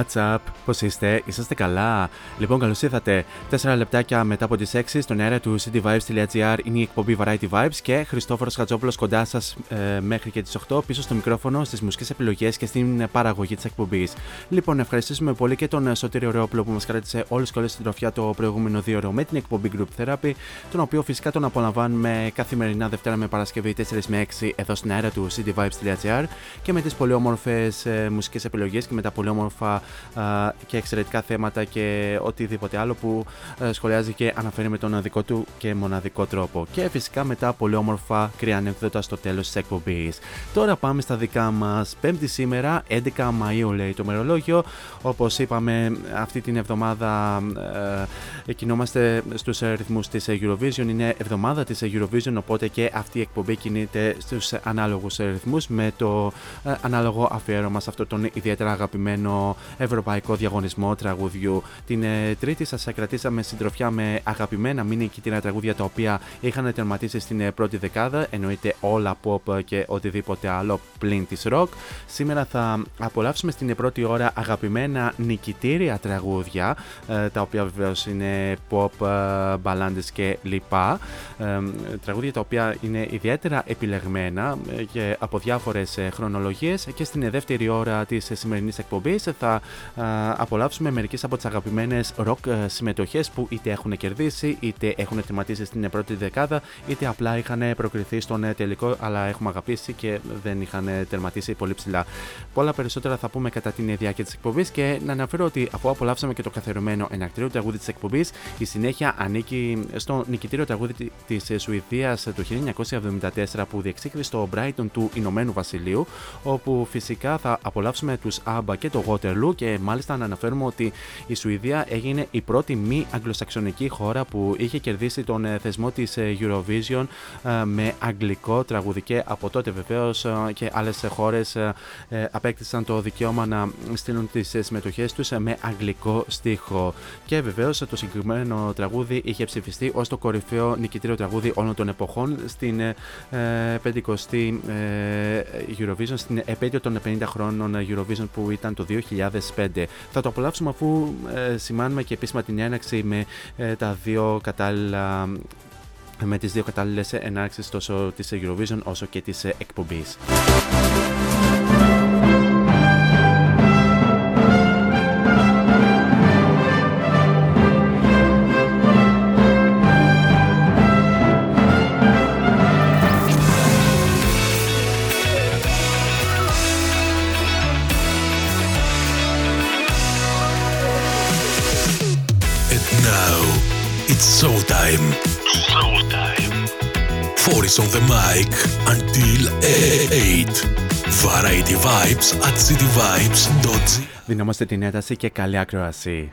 What's up? Πώς είστε, είσαστε καλά; Λοιπόν, καλώς ήρθατε. 4 λεπτάκια μετά από τις 6 στον αέρα του cityvibes.gr είναι η εκπομπή Variety Vibes και Χριστόφορος Χατζόπουλος κοντά σας ε, μέχρι και τις 8 πίσω στο μικρόφωνο, στις μουσικές επιλογές και στην παραγωγή της εκπομπής. Λοιπόν, να ευχαριστήσουμε πολύ και τον Σωτήριο Ρεόπλο που μας κράτησε όλες και όλες την τροφιά το προηγούμενο δύο ώρο με την εκπομπή Group Therapy, τον οποίο φυσικά τον απολαμβάνουμε καθημερινά Δευτέρα με Παρασκευή 4 με 6 εδώ στην αέρα του cityvibes.gr και με τις πολύ όμορφες μουσικές επιλογές και με τα πολύ όμορφα α, και εξαιρετικά θέματα και οτιδήποτε άλλο που ε, σχολιάζει και αναφέρει με τον δικό του και μοναδικό τρόπο. Και φυσικά με τα πολύ όμορφα κρύα ανεκδότα στο τέλος της εκπομπής. Τώρα πάμε στα δικά μας. Πέμπτη σήμερα, 11 Μαου λέει το μερολόγιο. Όπως είπαμε, αυτή την εβδομάδα ε, κινούμαστε στους ρυθμού της Eurovision. Είναι εβδομάδα της Eurovision, οπότε και αυτή η εκπομπή κινείται στους ανάλογους ρυθμού με το ε, ανάλογο αφιέρωμα σε αυτό τον ιδιαίτερα αγαπημένο ευρωπαϊκό διαγωνισμό τραγουδιού. Την ε, Τρίτη σας κρατήσαμε συντροφιά με αγαπημένα μη νικητήρα τραγούδια τα οποία είχαν τερματίσει στην ε, πρώτη δεκάδα, εννοείται όλα pop και οτιδήποτε άλλο πλην της rock. Σήμερα θα απολαύσουμε στην πρώτη ώρα αγαπημένα νικητήρια τραγούδια, ε, τα οποία βεβαίως είναι pop, ε, μπαλάντες και λοιπά. Ε, τραγούδια τα οποία είναι ιδιαίτερα επιλεγμένα ε, και από διάφορες ε, χρονολογίες και στην δεύτερη ώρα της σημερινής εκπομπής θα ε, απολαύσουμε μερικές από τις αγαπημένες rock ε, συμμετοχές που είτε έχουν κερδίσει είτε έχουν τερματίσει στην πρώτη δεκάδα είτε απλά είχαν προκριθεί στον ε, τελικό αλλά έχουμε αγαπήσει και δεν είχαν ε, τερματίσει πολύ ψηλά. Πολλά περισσότερα θα πούμε κατά την διάρκεια της εκπομπής και να αναφέρω ότι αφού απολαύσαμε και το καθιερωμένο ενακτήριο τραγούδι της εκπομπής η συνέχεια ανήκει στο νικητήριο τραγούδι της Σουηδίας του 1974 που διεξήχθη στο Brighton του Ηνωμένου Βασιλείου όπου φυσικά θα απολαύσουμε απολαύσουμε τους ABBA και το Waterloo και μάλιστα να αναφέρουμε ότι η Σουηδία έγινε η πρώτη μη αγγλοσαξονική χώρα που είχε κερδίσει τον ε, θεσμό της ε, Eurovision με αγγλικό τραγούδι και από τότε βεβαίως και άλλες χώρες απέκτησαν το δικαίωμα να στείλουν τις συμμετοχές τους με αγγλικό στίχο. Και βεβαίως το συγκεκριμένο τραγούδι είχε ψηφιστεί ως το κορυφαίο νικητήριο τραγούδι όλων των εποχών στην 50η Eurovision, στην επέτειο των 50 χρόνων Eurovision που ήταν το 2005. Θα το απολαύσουμε αφού ε, σημάνουμε και επίσημα την έναξη με ε, τα δύο κατάλληλα με τις δύο κατάλληλες ενάρξεις τόσο της Eurovision όσο και της εκπομπής. It's showtime. Showtime. Four is on the mic until 8. Variety Vibes at cityvibes.gr Δυναμώστε την ένταση και καλή ακροασία.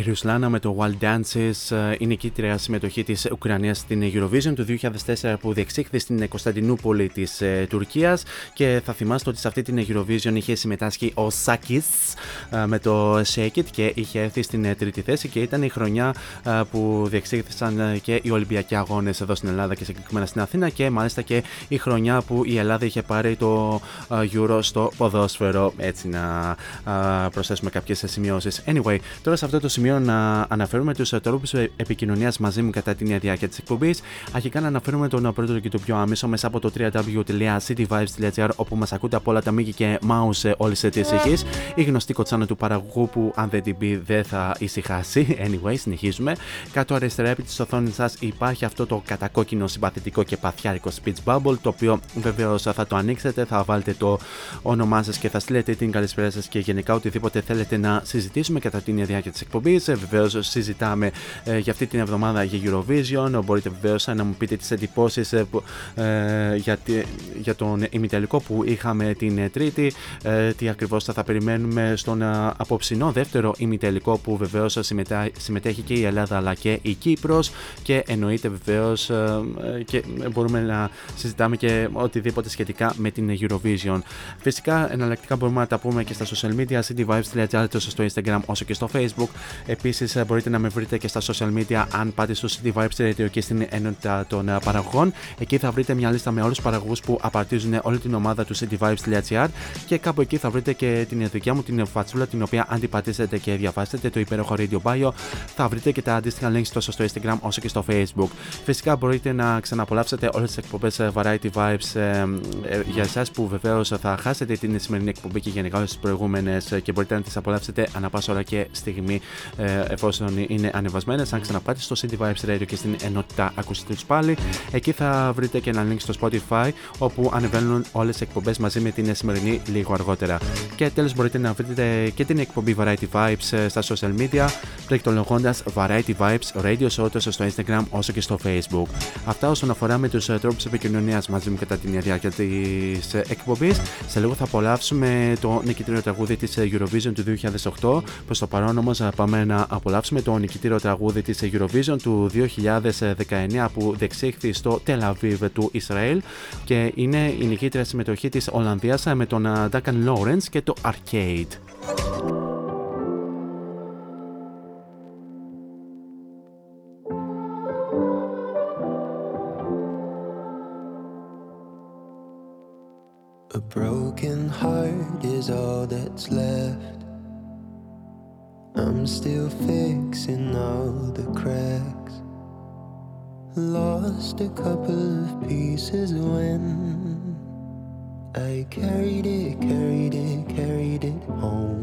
Η Ρουσλάνα με το Wild Dances, ε, η νικήτρια συμμετοχή της Ουκρανίας στην Eurovision του 2004 που διεξήχθη στην Κωνσταντινούπολη της ε, Τουρκίας και θα θυμάστε ότι σε αυτή την Eurovision είχε συμμετάσχει ο Σάκης ε, με το Shake It και είχε έρθει στην τρίτη θέση και ήταν η χρονιά που διεξήχθησαν και οι Ολυμπιακοί Αγώνες εδώ στην Ελλάδα και συγκεκριμένα στην Αθήνα και μάλιστα και η χρονιά που η Ελλάδα είχε πάρει το Euro στο ποδόσφαιρο έτσι να προσθέσουμε κάποιες σημειώσεις. Anyway, Τώρα σε αυτό το σημείο να αναφέρουμε τους τρόπους επικοινωνίας μαζί μου κατά την διάρκεια της εκπομπής. Αρχικά να αναφέρουμε τον πρώτο και το πιο άμεσο μέσα από το www.cityvibes.gr όπου μας ακούτε από όλα τα μήκη και mouse όλη τη ησυχή. Η γνωστή κοτσάνα του παραγωγού που αν δεν την πει δεν θα ησυχάσει. Anyway, συνεχίζουμε. Κάτω αριστερά επί της οθόνης σας υπάρχει αυτό το κατακόκκινο συμπαθητικό και παθιάρικο speech bubble το οποίο βεβαίως θα το ανοίξετε, θα βάλετε το όνομά σας και θα στείλετε την καλησπέρα σας και γενικά οτιδήποτε θέλετε να συζητήσουμε κατά την διάρκεια της εκπομπής. Ε, βεβαίως, συζητάμε ε, για αυτή την εβδομάδα για Eurovision. Μπορείτε βεβαίως να μου πείτε τις εντυπώσεις ε, για, για τον ημιτελικό που είχαμε την Τρίτη. Τι ακριβώς θα, θα περιμένουμε στον απόψινό δεύτερο ημιτελικό που βεβαίως συμμετέχει και η Ελλάδα αλλά και η Κύπρος. Και εννοείται βεβαίως και μπορούμε να συζητάμε και οτιδήποτε σχετικά με την Eurovision. Φυσικά, εναλλακτικά μπορούμε να τα πούμε και στα social media, cityvibes.gr, τόσο στο Instagram όσο και στο Facebook. Επίσης, ε, μπορείτε να με βρείτε και στα social media αν πάτε στο City Vibes Radio και στην ενότητα των ε, παραγωγών. Εκεί θα βρείτε μια λίστα με όλους τους παραγωγούς που απαρτίζουν όλη την ομάδα του cityvibes.gr και κάπου εκεί θα βρείτε και την δικιά μου την φατσούλα την οποία αν την πατήσετε και διαβάσετε το υπέροχο Radio Bio θα βρείτε και τα αντίστοιχα links τόσο στο Instagram όσο και στο Facebook. Φυσικά μπορείτε να ξαναπολαύσετε όλες τις εκπομπές ε, Variety Vibes για εσάς που βεβαίως θα χάσετε την σημερινή εκπομπή και γενικά όλες τις προηγούμενες και μπορείτε να τις απολαύσετε ανά πάσα ώρα και στιγμή ε, εφόσον είναι ανεβασμένες. Αν ξαναπάτε στο City Vibes Radio και στην ενότητα ακούσετε τους πάλι, εκεί θα βρείτε και ένα link στο Spotify όπου ανεβαίνουν όλες τι εκπομπές μαζί με την σημερινή λίγο αργότερα. Και τέλος μπορείτε να βρείτε και την εκπομπή Variety Vibes ε, στα social media, πληκτρολογώντα Variety Vibes Radio Show τόσο στο Instagram όσο και στο Facebook. Αυτά όσον αφορά με τους ε, τρόπους επικοινωνίας μαζί μου κατά την διάρκεια της εκπομπής. Σε λίγο θα απολαύσουμε το νικητήριο τραγούδι της Eurovision του 2008. Προς το παρόν όμως πάμε να απολαύσουμε το νικητήριο τραγούδι της Eurovision του 2019 που διεξήχθη στο Tel του Ισραήλ και είναι η νικήτρια συμμετοχή της Ολλανδίας με τον Duncan Lawrence και το Arcade. A broken heart is all that's left. I'm still fixing all the cracks. Lost a couple of pieces when I carried it, carried it, carried it home.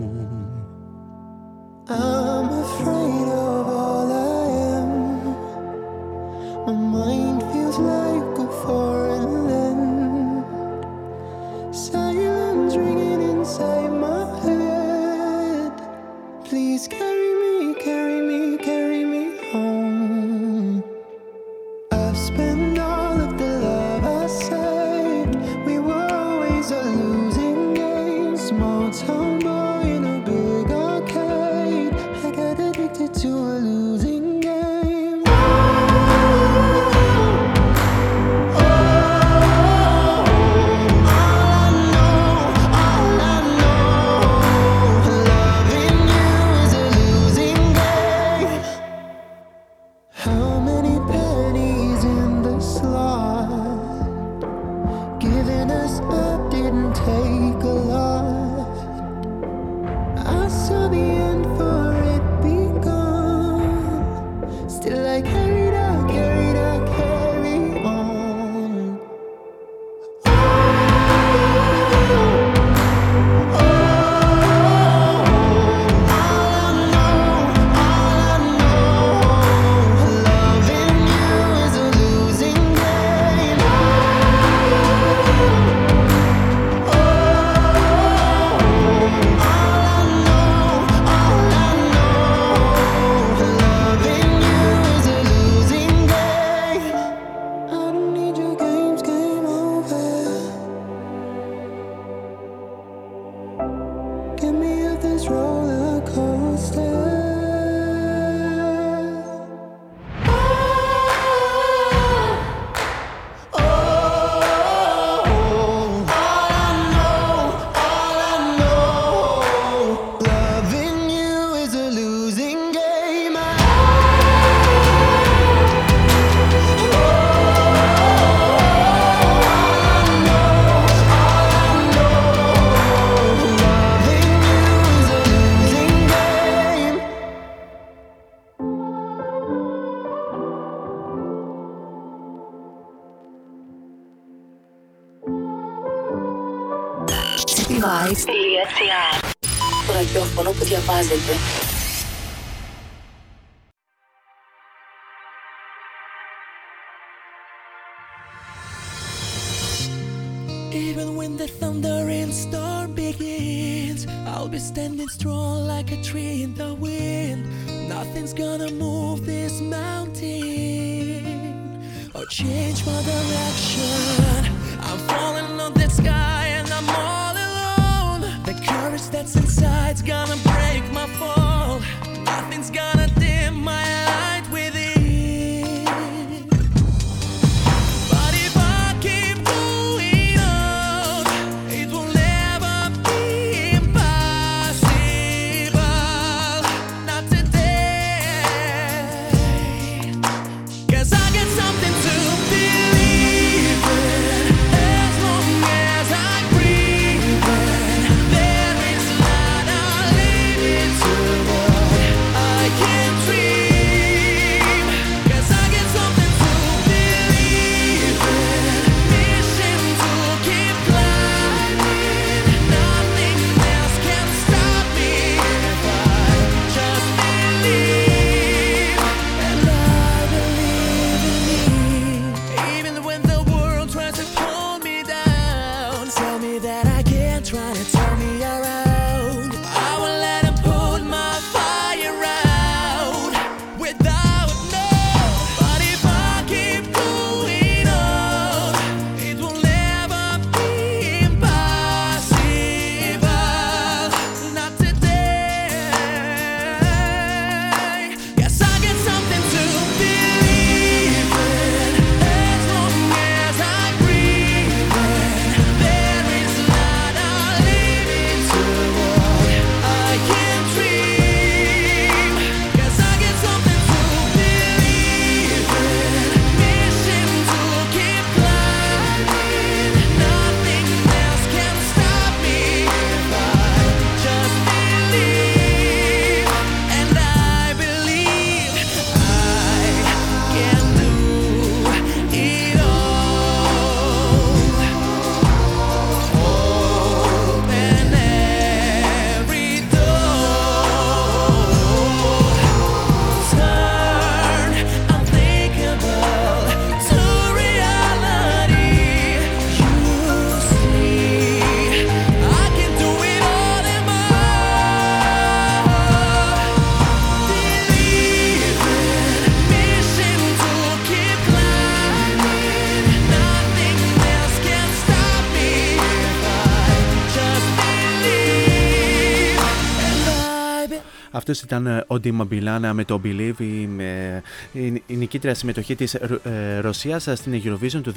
Believe. Αυτό ήταν ε, ο Ντίμα Μπιλάνα με το Believe, η, ε, η, η νικήτρια συμμετοχή της ε, Ρωσίας στην Eurovision του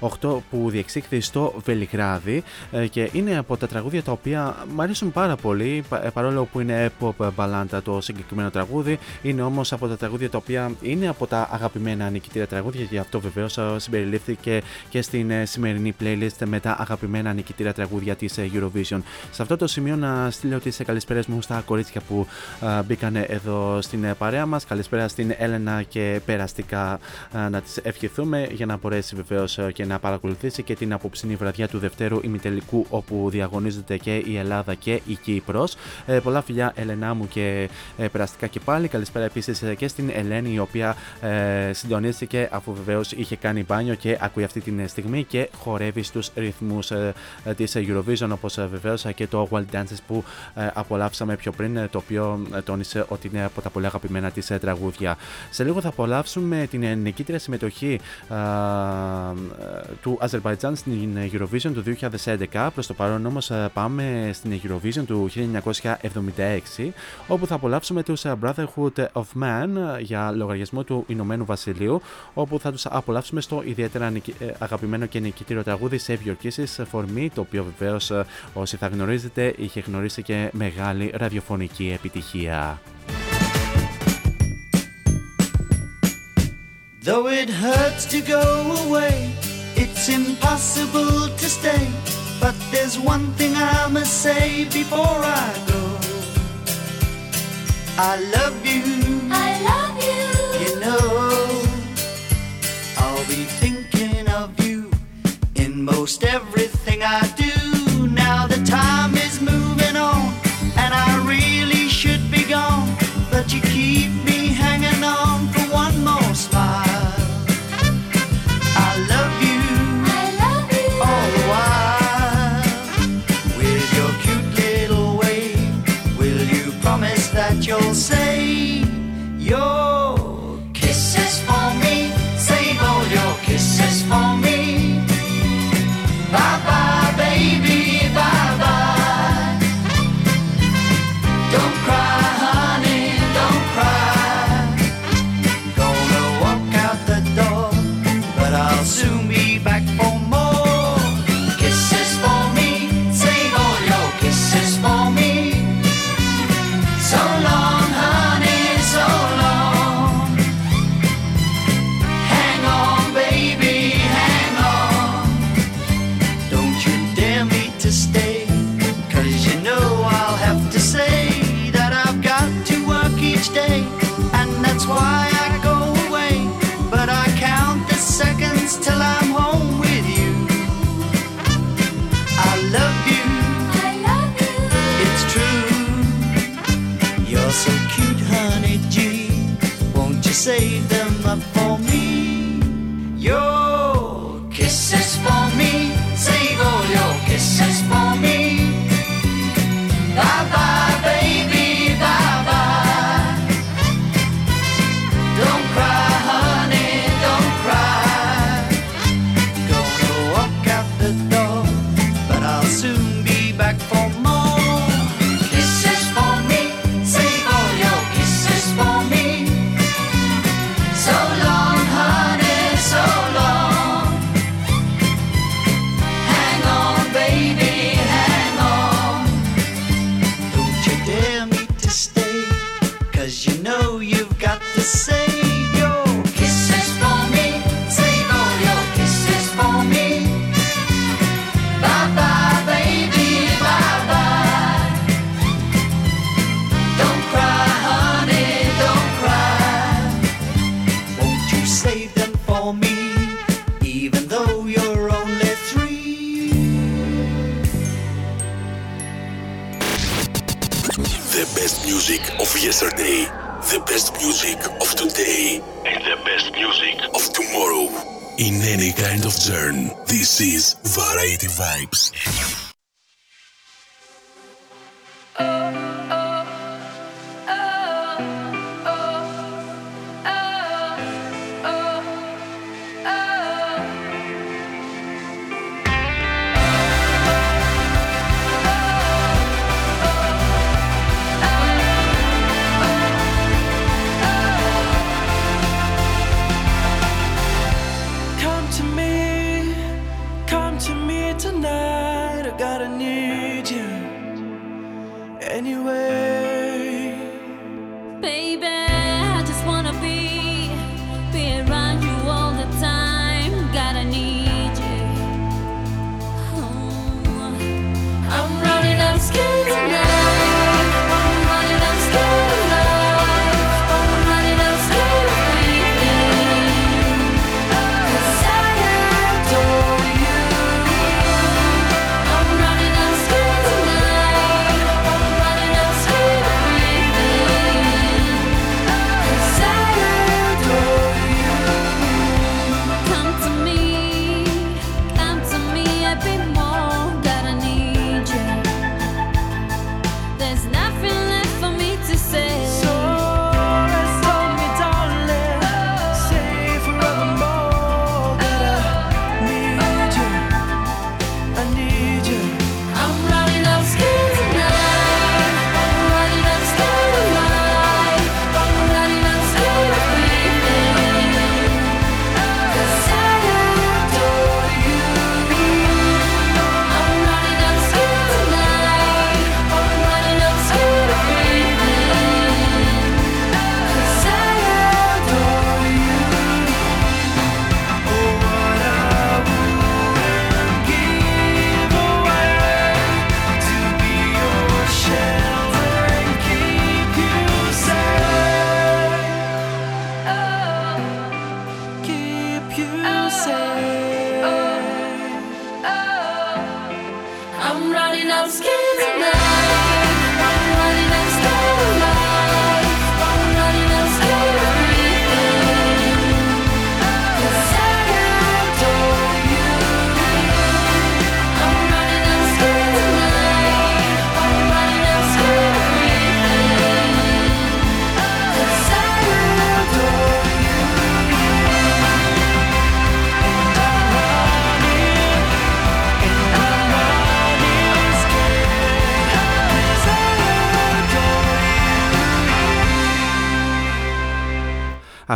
2008 που διεξήχθη στο Βελιγράδι ε, και είναι από τα τραγούδια τα οποία μου αρέσουν πάρα πολύ πα- ε, παρόλο που είναι pop μπαλάντα το συγκεκριμένο τραγούδι είναι όμως από τα τραγούδια τα οποία είναι από τα αγαπημένα νικητήρια τραγούδια και γι' αυτό βεβαίως ε, συμπεριλήφθηκε και στην ε, σημερινή playlist με τα αγαπημένα νικητήρια τραγούδια της ε, Eurovision. Σε αυτό το σημείο να στείλω τις ε, καλησπέρες μου στα κορίτσια που α, μπήκαν εδώ στην ε, παρέα μας. Καλησπέρα στην Έλενα και περαστικά α, να τις ευχηθούμε για να μπορέσει βεβαίως ε, και να παρακολουθήσει και την απόψινή βραδιά του Δευτέρου ημιτελικού όπου διαγωνίζεται και η Ελλάδα και η Κύπρος. Ε, πολλά φιλιά Ελενά μου και ε, περαστικά και πάλι. Καλησπέρα επίσης ε, και στην Ελένη η οποία ε, συντονίστηκε αφού βεβαίως είχε κάνει μπάνιο και ακούει αυτή την στιγμή και χορεύει στους ρυθμούς ε, ε, της Eurovision όπως ε, βεβαίως ε, και το Wild Dances που ε, απολαύσαμε πιο πριν ε, το οποίο ε, τόνισε ότι είναι από τα πολύ αγαπημένα της ε, τραγούδια. Σε λίγο θα απολαύσουμε την ε, νικήτρια συμμετοχή α, ε, του Αζερβαϊτζάν στην Eurovision του 2011. Προς το παρόν όμως ε, πάμε στην Eurovision του 1976 όπου θα απολαύσουμε τους ε, Brotherhood of Man ε, για λογαριασμό του Ηνωμένου Βασιλείου όπου θα τους απολαύσουμε στο ιδιαίτερα νικη- ε, αγαπημένο και νικητήριο τραγούδι Save Your Kisses for Me το οποίο βεβαίως ε, όσοι θα γνωρίζετε είχε γνωρίσει και μεγάλη ραδιοφωνική επιτυχία. Though it hurts to go away, it's impossible to stay. But there's one thing I must say before I go. I love you,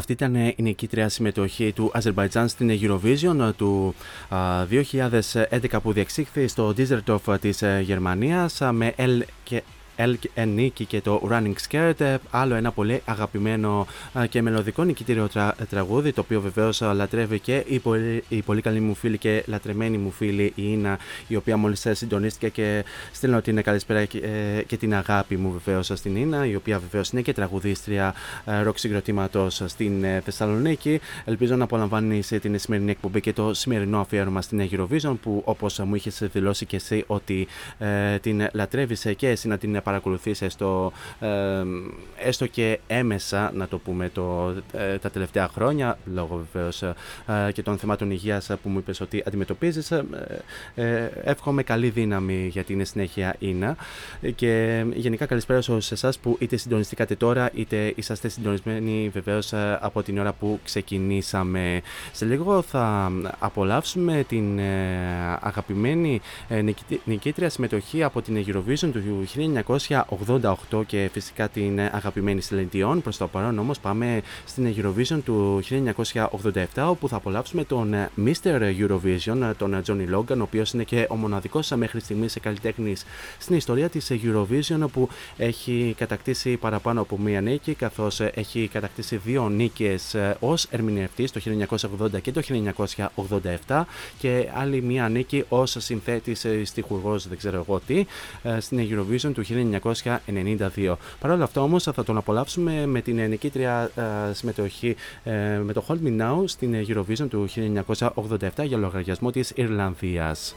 Αυτή ήταν ε, η νικήτρια συμμετοχή του Αζερβαϊτζάν στην Eurovision ε, του 2011 που διεξήχθη στο Düsseldorf ε, της Γερμανίας με L και Elk Νίκη και το Running Skirt, ε, άλλο ένα πολύ αγαπημένο και μελωδικό νικητήριο τρα, ε, τραγούδι, το οποίο βεβαίως λατρεύει και η πολύ, η πολύ καλή μου φίλη και λατρεμένη μου φίλη η Ίνα, η οποία μόλις ε, συντονίστηκε και στέλνω την καλησπέρα και, και την αγάπη μου βεβαίως στην Ίνα, η οποία βεβαίως είναι και τραγουδίστρια ε, ροκ συγκροτήματος στην Θεσσαλονίκη. Ελπίζω να απολαμβάνει την σημερινή εκπομπή και το σημερινό αφιέρωμα στην Eurovision, που όπως μου είχες δηλώσει και εσύ ότι την λατρεύεις και εσύ να την παρακολουθείς έστω, ε, έστω και έμεσα, να το πούμε, το, ε, τα τελευταία χρόνια, λόγω βεβαίως ε, και των θεμάτων υγείας που μου είπες ότι αντιμετωπίζεις. Ε, ε, εύχομαι καλή δύναμη για την συνέχεια Ίνα και γενικά καλησπέρα σε εσάς που είτε συντονιστήκατε τώρα είτε είσαστε συντονισμένοι βεβαίως ε, από την ώρα που ξεκινήσαμε. Σε λίγο θα απολαύσουμε την ε, αγαπημένη ε, νικητή- νικήτρια συμμετοχή από την Eurovision του 1988 και φυσικά την ε, αγαπημένη Celine Dion. Προς το παρόν όμως πάμε στην Eurovision του 1987 όπου θα απολαύσουμε τον ε, Mr. Eurovision, ε, τον ε, Johnny Logan, ο οποίος είναι και ο μοναδικός ε, μέχρι στιγμής καλλιτέχνης στην ιστορία της ε, Eurovision που έχει κατακτήσει παραπάνω από μία νίκη καθώς ε, έχει κατακτήσει δύο νίκες ε, ως ερμηνευτής το 1980 και το 1987 και άλλη μία νίκη ως συνθέτης ε, στιχουργός δεν ξέρω εγώ τι ε, στην Eurovision του 1992. Παρ' όλα αυτά όμως θα τον απολαύσουμε με την ε, νικήτρια ε, συμμετοχή ε, με το Hold Me Now στην ε, Eurovision του 1987 για λογαριασμό της Ιρλανδίας.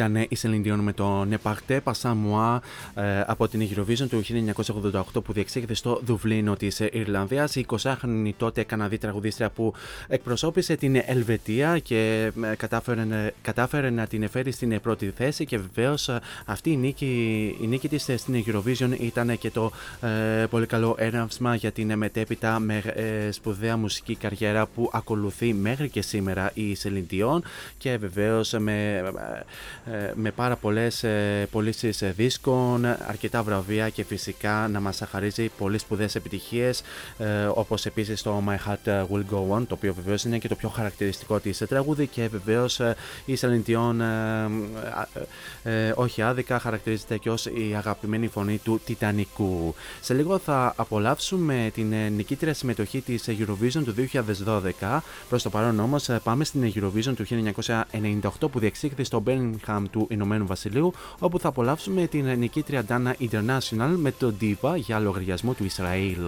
Ήταν η Celine Dion με το Ne Partez Pas Moi ε, από την Eurovision του 1988 που διεξήγηται στο Δουβλίνο της Ιρλανδίας. Η 20χρονη τότε Καναδή τραγουδίστρια που εκπροσώπησε την Ελβετία και ε, κατάφερε, κατάφερε να την εφέρει στην πρώτη θέση και βεβαίως αυτή η νίκη, η νίκη της στην Eurovision ήταν και το ε, πολύ καλό έναυσμα για την μετέπειτα με ε, σπουδαία μουσική καριέρα που ακολουθεί μέχρι και σήμερα η Celine Dion και βεβαίως με, ε, με πάρα πολλές ε, πωλήσεις δίσκων, αρκετά βραβεία και φυσικά να μας χαρίζει πολύ σπουδαίες επιτυχίες ε, όπως επίσης το My Heart Will Go On το οποίο βεβαίως είναι και το πιο χαρακτηριστικό της τραγούδι και βεβαίως ε, η Celine Dion ε, ε, ε, όχι άδικα χαρακτηρίζεται και ως η αγαπημένη φωνή του Τιτανικού. Σε λίγο θα απολαύσουμε την ε, νικήτρια συμμετοχή της Eurovision του 2012. Προς το παρόν όμως ε, πάμε στην Eurovision του 1998 που διεξήχθη στο Birmingham του Ηνωμένου Βασιλείου όπου θα απολαύσουμε την ε, νικήτρια Dana International με το Diva για λογαριασμό του Ισραήλ.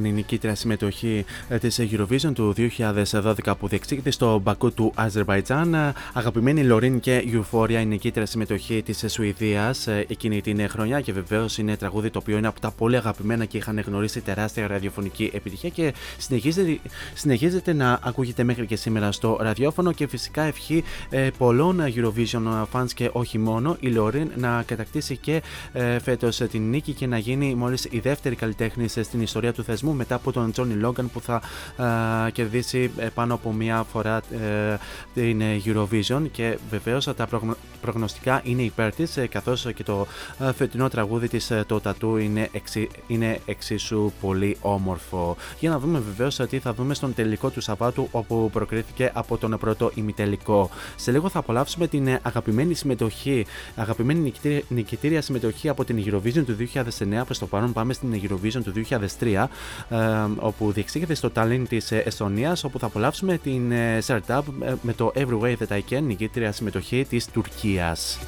ήταν η νικήτρια συμμετοχή ε, της Eurovision του 2012 που διεξήγηκε στο Μπακού του Αζερβαϊτζάν. Ε, αγαπημένη Λωρίν και Euphoria, η νικήτρια συμμετοχή της Σουηδίας ε, εκείνη την χρονιά και βεβαίως είναι τραγούδι το οποίο είναι από τα πολύ αγαπημένα και είχαν γνωρίσει τεράστια ραδιοφωνική επιτυχία και συνεχίζεται, συνεχίζεται να ακούγεται μέχρι και σήμερα στο ραδιόφωνο και φυσικά ευχή ε, πολλών Eurovision fans και όχι μόνο η Λωρίν να κατακτήσει και ε, φέτος την νίκη και να γίνει μόλις η δεύτερη καλλιτέχνη στην ιστορία του θεσμού Σταθμού μετά από τον Τζόνι Λόγκαν που θα ε, κερδίσει ε, πάνω από μία φορά ε, την Eurovision και βεβαίως τα προγνωστικά είναι υπέρ της καθώς και το φετινό τραγούδι της το Τατού είναι, εξι, είναι εξίσου πολύ όμορφο. Για να δούμε βεβαίως τι θα δούμε στον τελικό του Σαββάτου όπου προκρίθηκε από τον πρώτο ημιτελικό. Σε λίγο θα απολαύσουμε την αγαπημένη συμμετοχή, αγαπημένη νικητήρια, νικητήρια συμμετοχή από την Eurovision του 2009 προς το παρόν πάμε στην Eurovision του 2003 ε, όπου διεξήγεται στο Ταλίν της Εστονία, όπου θα απολαύσουμε την ε, startup ε, με το Every Way That I Can, νικήτρια συμμετοχή της Τουρκίας.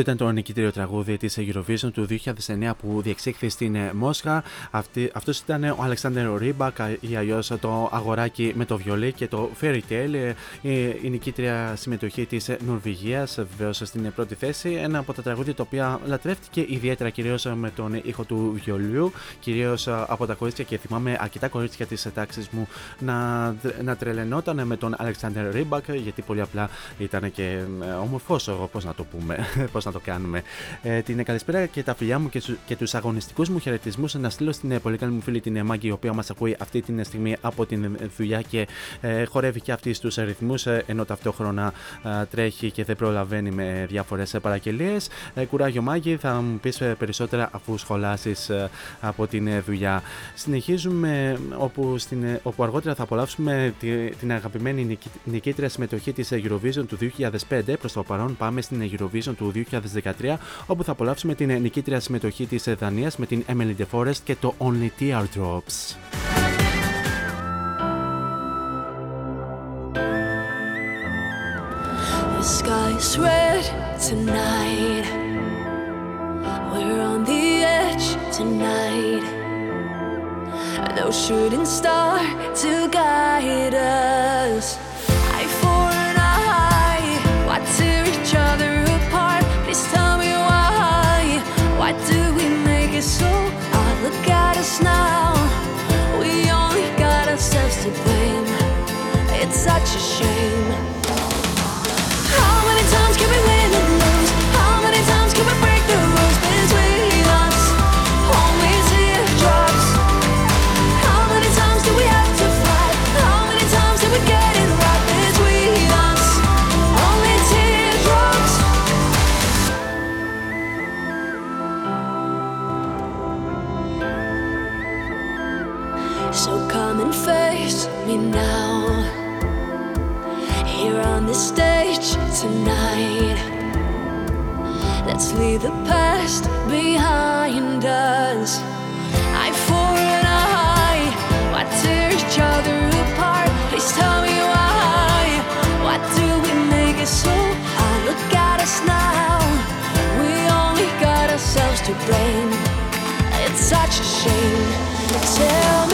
Αυτό ήταν το νικητήριο τραγούδι της Eurovision του 2009 που διεξήχθη στην ε, Μόσχα. Αυτή, αυτός ήταν ο Αλεξάνδερ Ρίμπακ ή αλλιώς το αγοράκι με το βιολί και το Fairytale. ε, Η, η νικήτρια συμμετοχή της Νορβηγίας βεβαίως στην πρώτη θέση. Ένα από τα τραγούδια τα οποία λατρεύτηκε ιδιαίτερα κυρίως με τον ήχο του βιολιού, κυρίως ε, από τα κορίτσια και θυμάμαι αρκετά κορίτσια της τάξης μου να, να τρελαινόταν με τον Αλεξάνδερ Ρίμπακ γιατί πολύ απλά ήταν και ε, όμορφος, ο- πώς να το πούμε, πώς να το κάνουμε. Ε, την καλησπέρα και τα φιλιά μου και, σου- και τους αγωνιστικούς μου χαιρετισμούς να στείλω στην ε, πολύ καλή μου φίλη την ε, Μάγκη η οποία μας ακούει αυτή τη στιγμή από την ε, δουλειά και ε, χορεύει και αυτή στους ρυθμούς ε, ενώ ταυτόχρονα ε, τρέχει και δεν προλαβαίνει με διάφορες ε, παραγγελίες. Ε, κουράγιο Μάγκη, θα μου πεις ε, περισσότερα αφού σχολάσεις ε, από την ε, δουλειά. Συνεχίζουμε όπου, στην, ε, όπου αργότερα θα απολαύσουμε τη- την αγαπημένη νικη- νικήτρια συμμετοχή της ε, Eurovision του 2005. Προς το παρόν πάμε στην ε, Eurovision του 2013 όπου θα απολαύσουμε την ε, νικήτρια συμμετοχή της ε, Δανίας με την Emily De Forest και το Only Teardrops. The sky's red tonight. We're on the edge tonight. No shooting star to guide us. To blame. It's such a shame. And face me now here on the stage tonight. Let's leave the past behind us. I for an eye, why tear each other apart? Please tell me why. Why do we make it so I Look at us now. We only got ourselves to blame. It's such a shame. Tell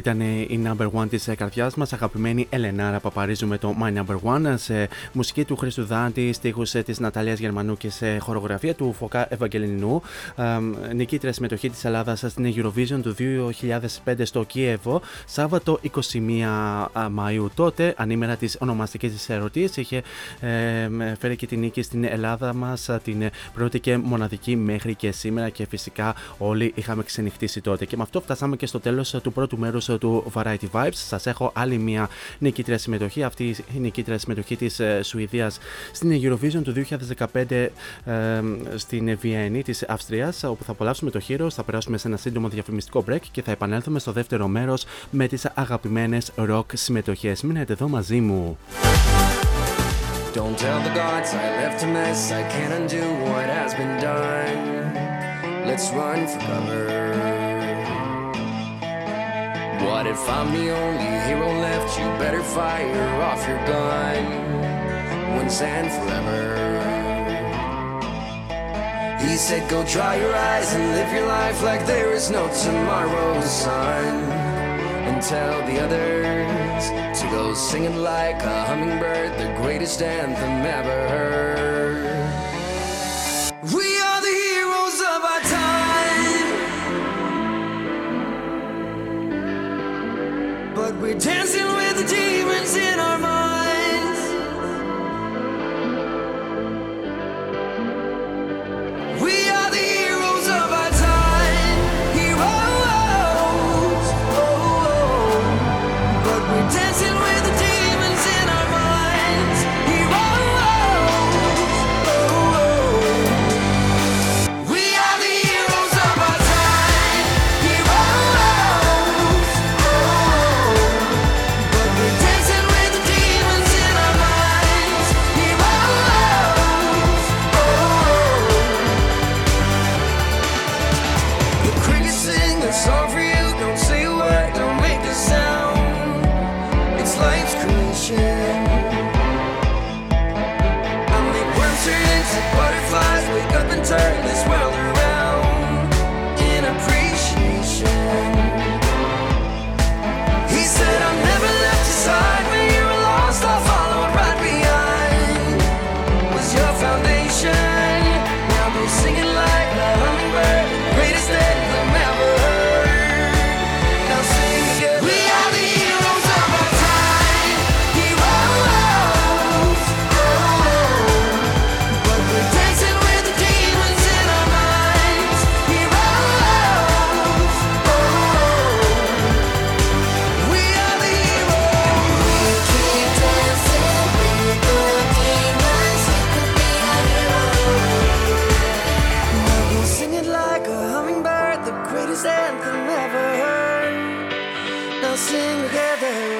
ήταν η number one της καρδιάς μας, αγαπημένη Ελενάρα Παπαρίζου με το My Number One σε μουσική του Χρήστου Δάντη, στίχους της Ναταλίας Γερμανού και σε χορογραφία του Φωκά Ευαγγελινού. Νικήτρια συμμετοχή της Ελλάδας στην Eurovision του 2005 στο Κίεβο, Σάββατο 21 Μαου. Τότε, ανήμερα της ονομαστικής της ερωτής, είχε ε, φέρει και την νίκη στην Ελλάδα μας, την πρώτη και μοναδική μέχρι και σήμερα και φυσικά όλοι είχαμε ξενυχτήσει τότε. Και με αυτό φτάσαμε και στο τέλος του πρώτου μέρους του Variety Vibes. Σας έχω άλλη μια νικήτρια συμμετοχή. Αυτή η νικήτρια συμμετοχή της Σουηδίας στην Eurovision του 2015 ε, στην Βιέννη της Αυστρίας, όπου θα απολαύσουμε το χείρο. Θα περάσουμε σε ένα σύντομο διαφημιστικό break και θα επανέλθουμε στο δεύτερο μέρος με τις αγαπημένες rock συμμετοχές. Μείνετε εδώ μαζί μου. Don't tell the gods I left a mess. I can't undo what has been done. Let's run for cover. What if I'm the only hero left? You better fire off your gun once and forever. He said, Go dry your eyes and live your life like there is no tomorrow, son. And tell the others to go singing like a hummingbird, the greatest anthem ever heard. We're dancing with the sing together.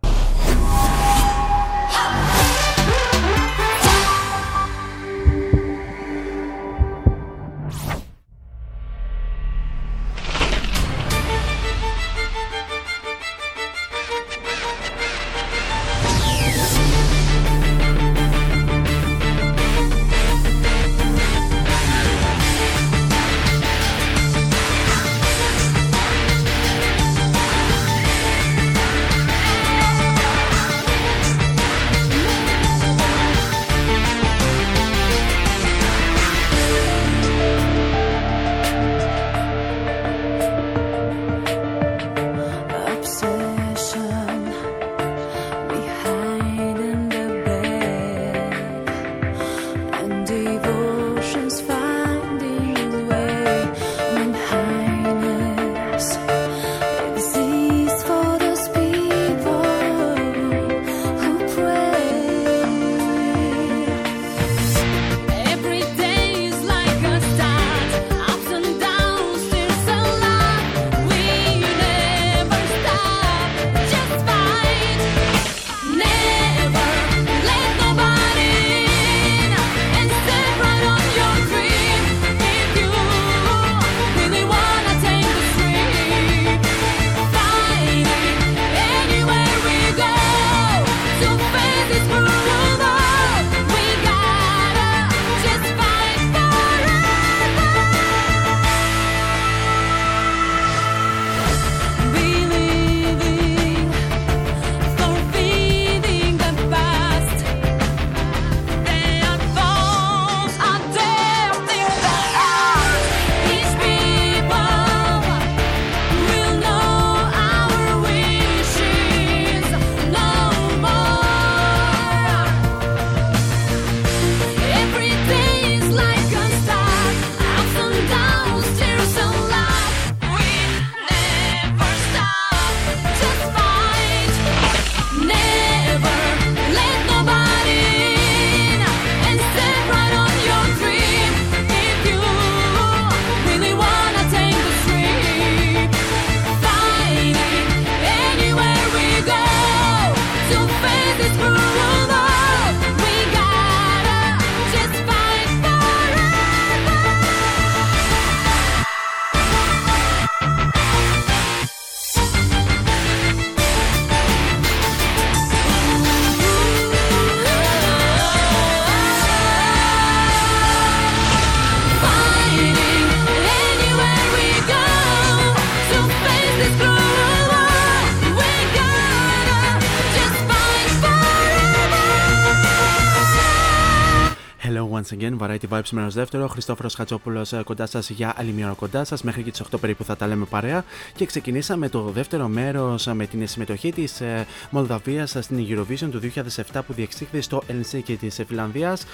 once again. Variety Vibes μέρο δεύτερο. Χριστόφορος Χατζόπουλος κοντά σας για άλλη μια ώρα κοντά σας. Μέχρι και τις 8 περίπου θα τα λέμε παρέα. Και ξεκινήσαμε το δεύτερο μέρος με την συμμετοχή της Μολδαβίας στην Eurovision του 2007 που διεξήχθη στο Ελσίνκι της Φιλανδίας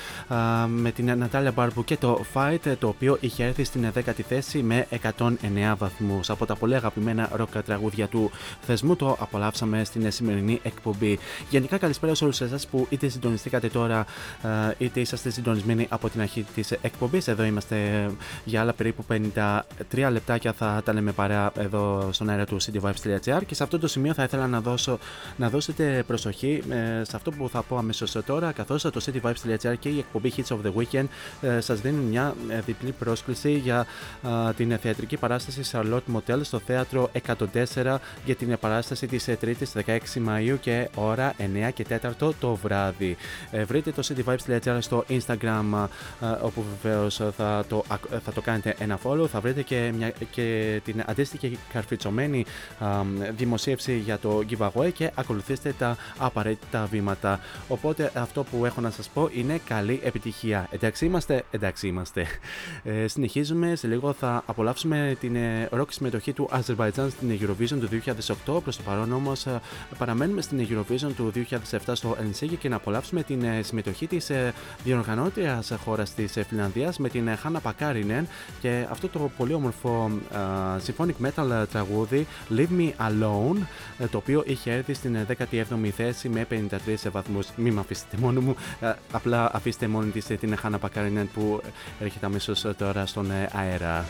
με την Νατάλια Μπάρμπου και το Fight, το οποίο είχε έρθει στην 10η θέση με 109 βαθμούς. Από τα πολύ αγαπημένα ροκ τραγούδια του θεσμού το απολαύσαμε στην σημερινή εκπομπή. Γενικά, καλησπέρα σε όλους εσάς που είτε συντονιστήκατε τώρα, είτε είσαστε συντονισμένοι από την αρχή της εκπομπής. Εδώ είμαστε για άλλα περίπου 53 λεπτάκια. Θα τα λέμε παρέα εδώ στον αέρα του cityvibes.gr και σε αυτό το σημείο θα ήθελα να, δώσω, να δώσετε προσοχή ε, σε αυτό που θα πω αμέσως τώρα, καθώς το cityvibes.gr και η εκπομπή Hits of the Weekend ε, σας δίνουν μια ε, διπλή πρόσκληση για ε, την θεατρική παράσταση Charlotte Motel στο θέατρο 104 για την παράσταση της 3η 16 Μαου και ώρα 9 και 4 το βράδυ. Ε, βρείτε το cityvibes.gr στο Instagram ε, όπου βεβαίως θα, το, θα το κάνετε ένα follow. Θα βρείτε και, μια, και την αντίστοιχη καρφιτσωμένη ε, δημοσίευση για το giveaway και ακολουθήστε τα απαραίτητα βήματα. Οπότε αυτό που έχω να σας πω είναι καλή επιτυχία. Εντάξει είμαστε, εντάξει είμαστε. Ε, συνεχίζουμε, σε λίγο θα απολαύσουμε την ε, ροκ συμμετοχή του Αζερβαϊτζάν στην Eurovision του 2008. Προς το παρόν όμως ε, παραμένουμε στην Eurovision του 2007 στο Ελσίγη και να απολαύσουμε την ε, συμμετοχή της ε, διοργανώτριας χώρας της ε, Φιλανδίας με την Χάνα Πακάρινεν και αυτό το πολύ όμορφο symphonic metal τραγούδι Leave Me Alone το οποίο είχε έρθει στην 17η θέση με 53 βαθμούς. Μην με αφήσετε μόνο μου, απλά αφήστε μόνη της την Χάνα Πακάρινεν που έρχεται αμέσως τώρα στον αέρα.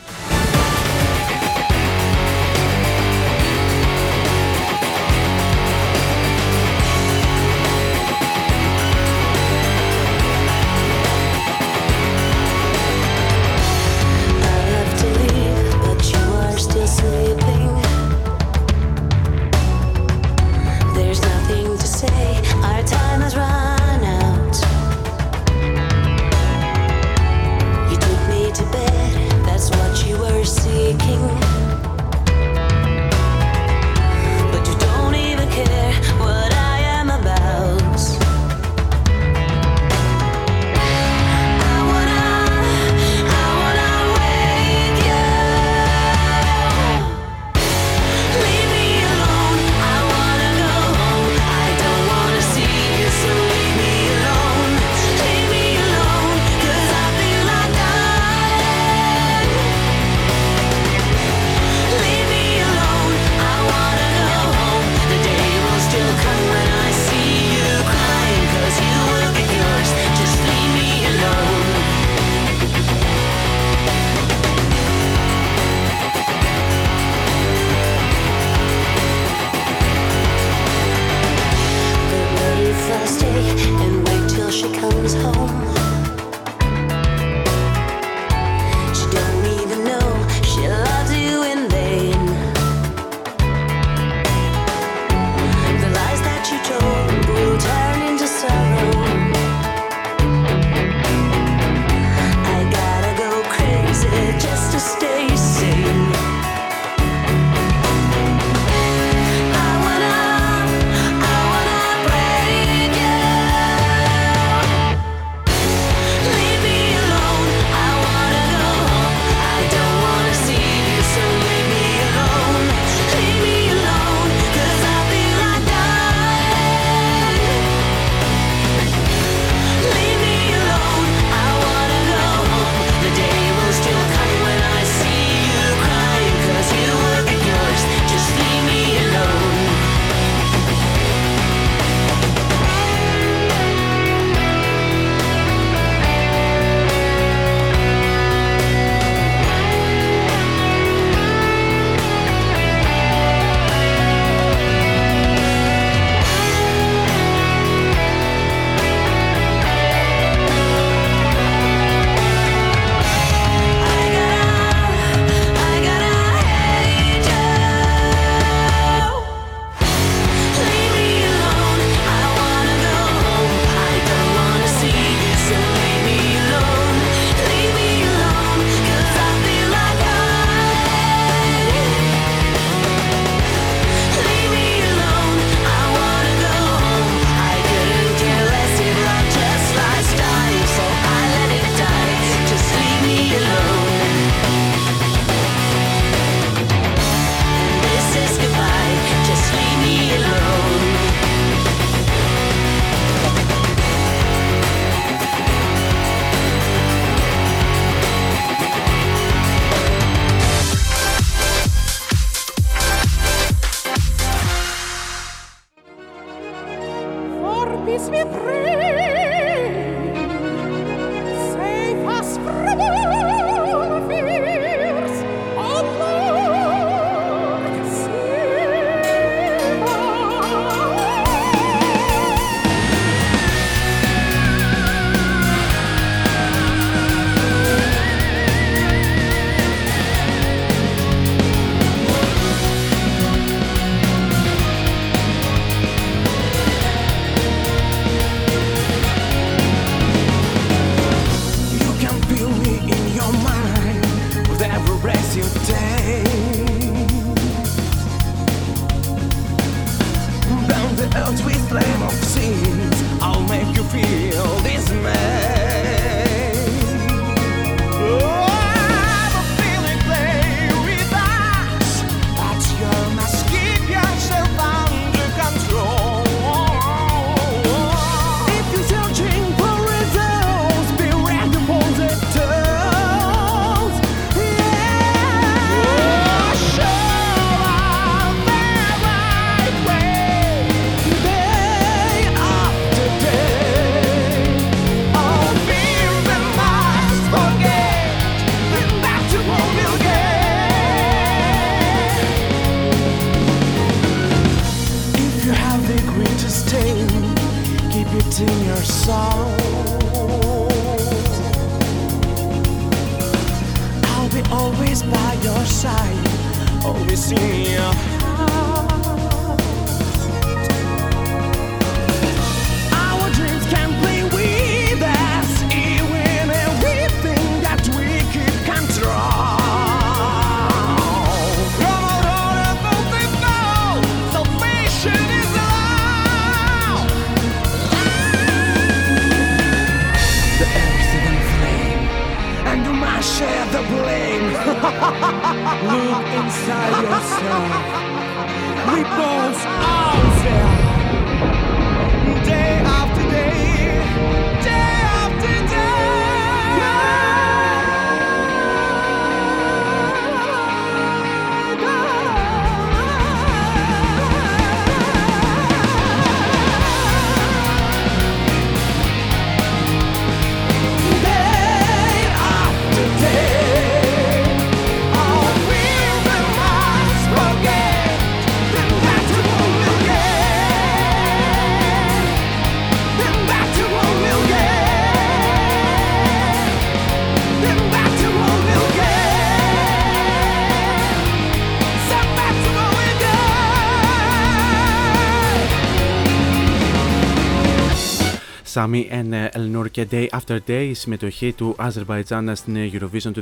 Σάμι and Ελνούρ και Day After Day, η συμμετοχή του Αζερβαϊτζάν στην Eurovision του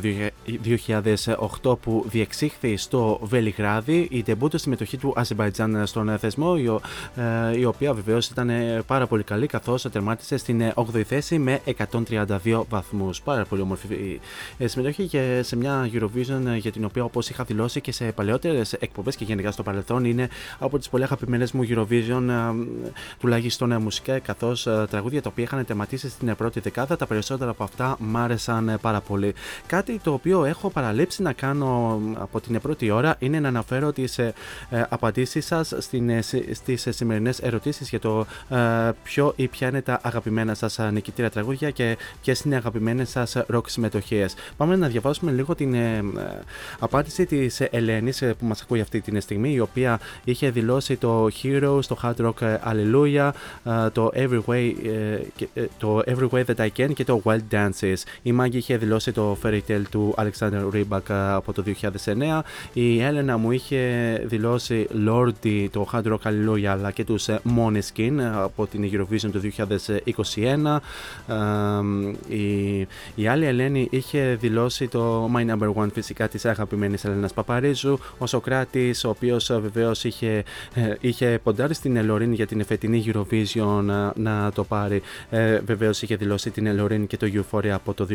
2008 που διεξήχθη στο Βελιγράδι. Η τεμπούτο συμμετοχή του Αζερβαϊτζάν στον θεσμό, η, ο- ε, η οποία βεβαίως ήταν ε, πάρα πολύ καλή, καθώς τερμάτισε στην 8η θέση με 132 βαθμούς. Πάρα πολύ όμορφη ε, συμμετοχή και σε μια Eurovision ε, για την οποία, όπως είχα δηλώσει και σε παλαιότερες εκπομπές και γενικά στο παρελθόν, είναι από τις πολύ αγαπημένες μου Eurovision, ε, τουλάχιστον ε, μουσικά, καθώς τραγούδια τα οποία είχαν τερματίσει στην ε, πρώτη δεκάδα, τα περισσότερα από αυτά μ' άρεσαν ε, πάρα πολύ. Κάτι το οποίο έχω παραλείψει να κάνω ε, από την πρώτη ώρα είναι να αναφέρω τις απαντήσεις σας στις σημερινές ερωτήσεις για το ε, ποιο ή ποια είναι τα αγαπημένα σας νικητήρια τραγούδια και ποιες είναι οι αγαπημένες σας ροκ συμμετοχές. Πάμε να διαβάσουμε λίγο την ε, ε, απάντηση της Ελένης που μας ακούει αυτή τη στιγμή, η οποία είχε δηλώσει το Heroes, το Hard Rock ε, Alleluia, ε, το Every Way, ε, και, ε, το Every Way That I Can και το Wild Dances. Η Μάγκη είχε δηλώσει το Fairy Tale του Alexander Rybak ε, από το 2009. Η Έλενα μου είχε δηλώσει Lordy, το Hard Rock Alleluia, αλλά και τους ε, Måneskin ε, από την Eurovision του 2021. Ε, η, η άλλη Ελένη είχε δηλώσει το My Number One φυσικά της αγαπημένης Ελένας Παπαρίζου. Ο Σοκράτης, ο οποίος ε, βεβαίως είχε, ε, είχε ποντάρει στην Ελωρίνη για την εφετινή Eurovision να, να το πάρει. Ε, βεβαίως είχε δηλώσει την Ελωρίνη και το Euphoria από το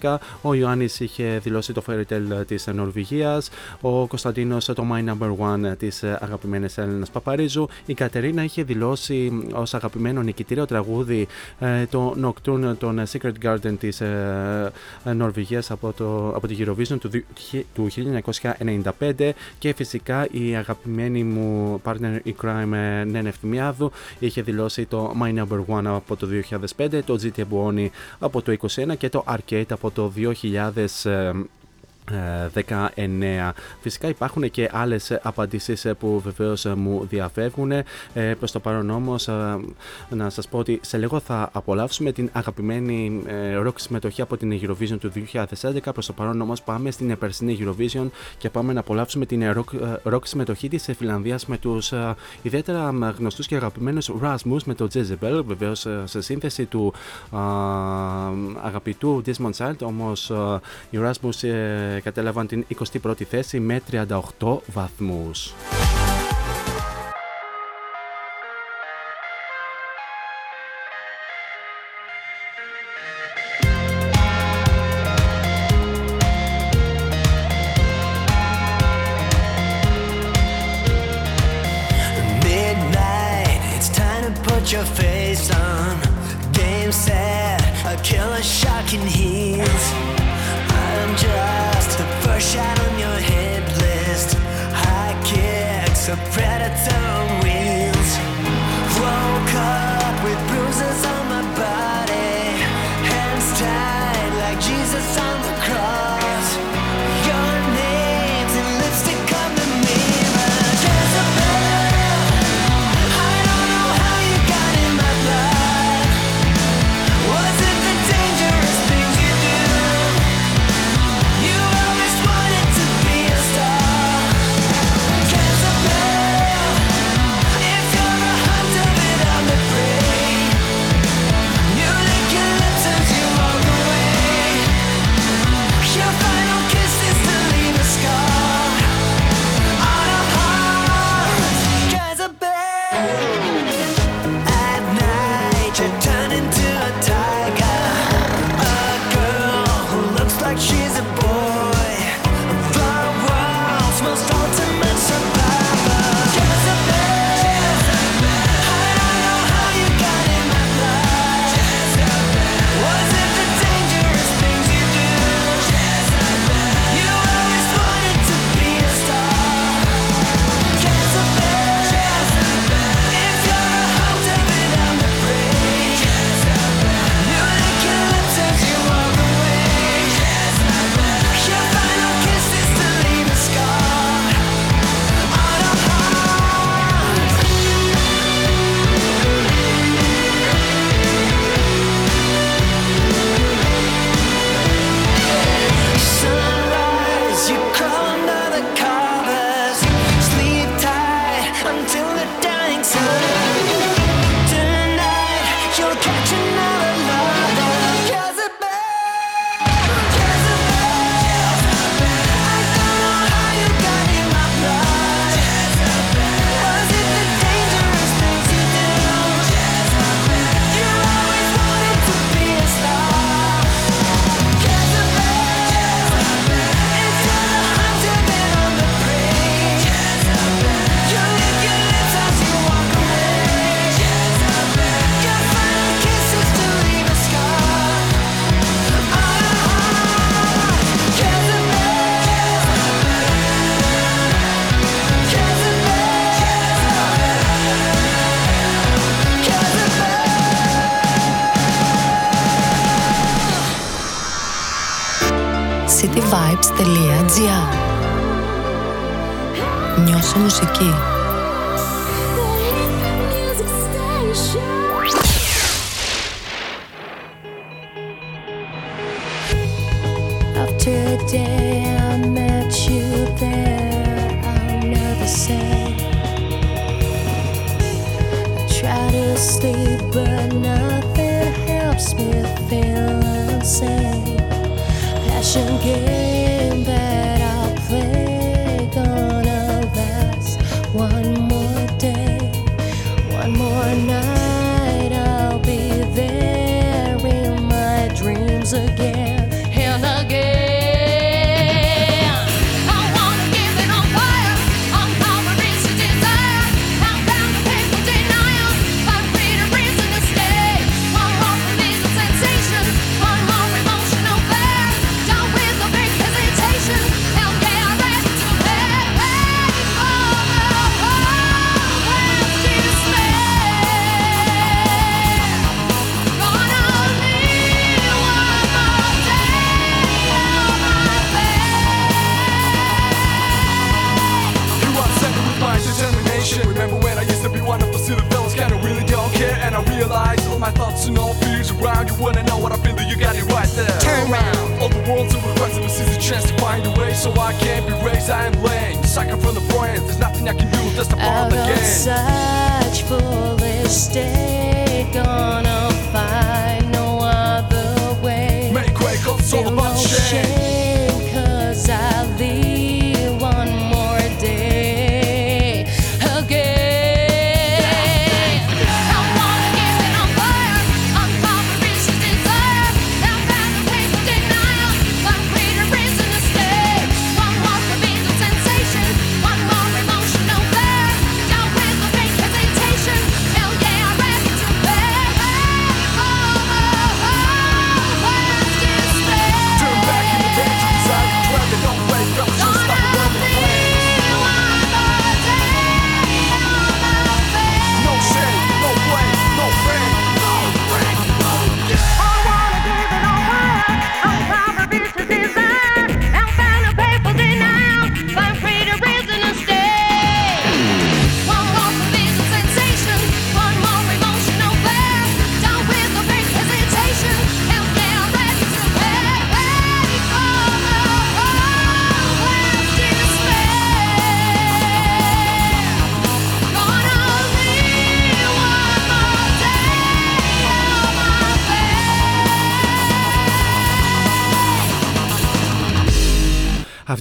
2012. Ο Ιωάννης είχε δηλώσει το Fairy Tale της Νορβηγίας. Ο Κωνσταντίνος το My Number One της αγαπημένης Έλενας Παπαρίζου. Η Κατερίνα είχε δηλώσει ως αγαπημένο νικητήριο τραγούδι ε, το Nocturne των Secret Garden της ε, ε, Νορβηγίας από, το, από τη Eurovision του, δι- χι- του 1995 και φυσικά η αγαπημένη μου partner in crime ε, Νένε Ευθυμιάδου είχε δηλώσει το My Number One από το 2005, το GT Buoni από το 2021 και το Arcade από το 2000. um, 19. Φυσικά υπάρχουν και άλλες απαντήσεις ε, που βεβαίως ε, μου διαφεύγουν. Ε, προς το παρόν όμως ε, να σας πω ότι σε λίγο θα απολαύσουμε την αγαπημένη ε, rock συμμετοχή από την Eurovision του 2011. Προς το παρόν όμως πάμε στην ε, περσινή Eurovision και πάμε να απολαύσουμε την ε, rock, ε, rock συμμετοχή της ε, Φιλανδίας με τους ε, ιδιαίτερα ε, γνωστούς και αγαπημένους Rasmus με το Jezebel βεβαίως ε, σε σύνθεση του α, αγαπητού Dismon Child όμως ε, οι Rasmus ε, κατέλαβαν την 21η θέση με 38 βαθμούς. cityvibes.gr Νιώσε μουσική. After a day I met you there, I'll never say. I try to sleep, but nothing helps me feel insane. ocean gate.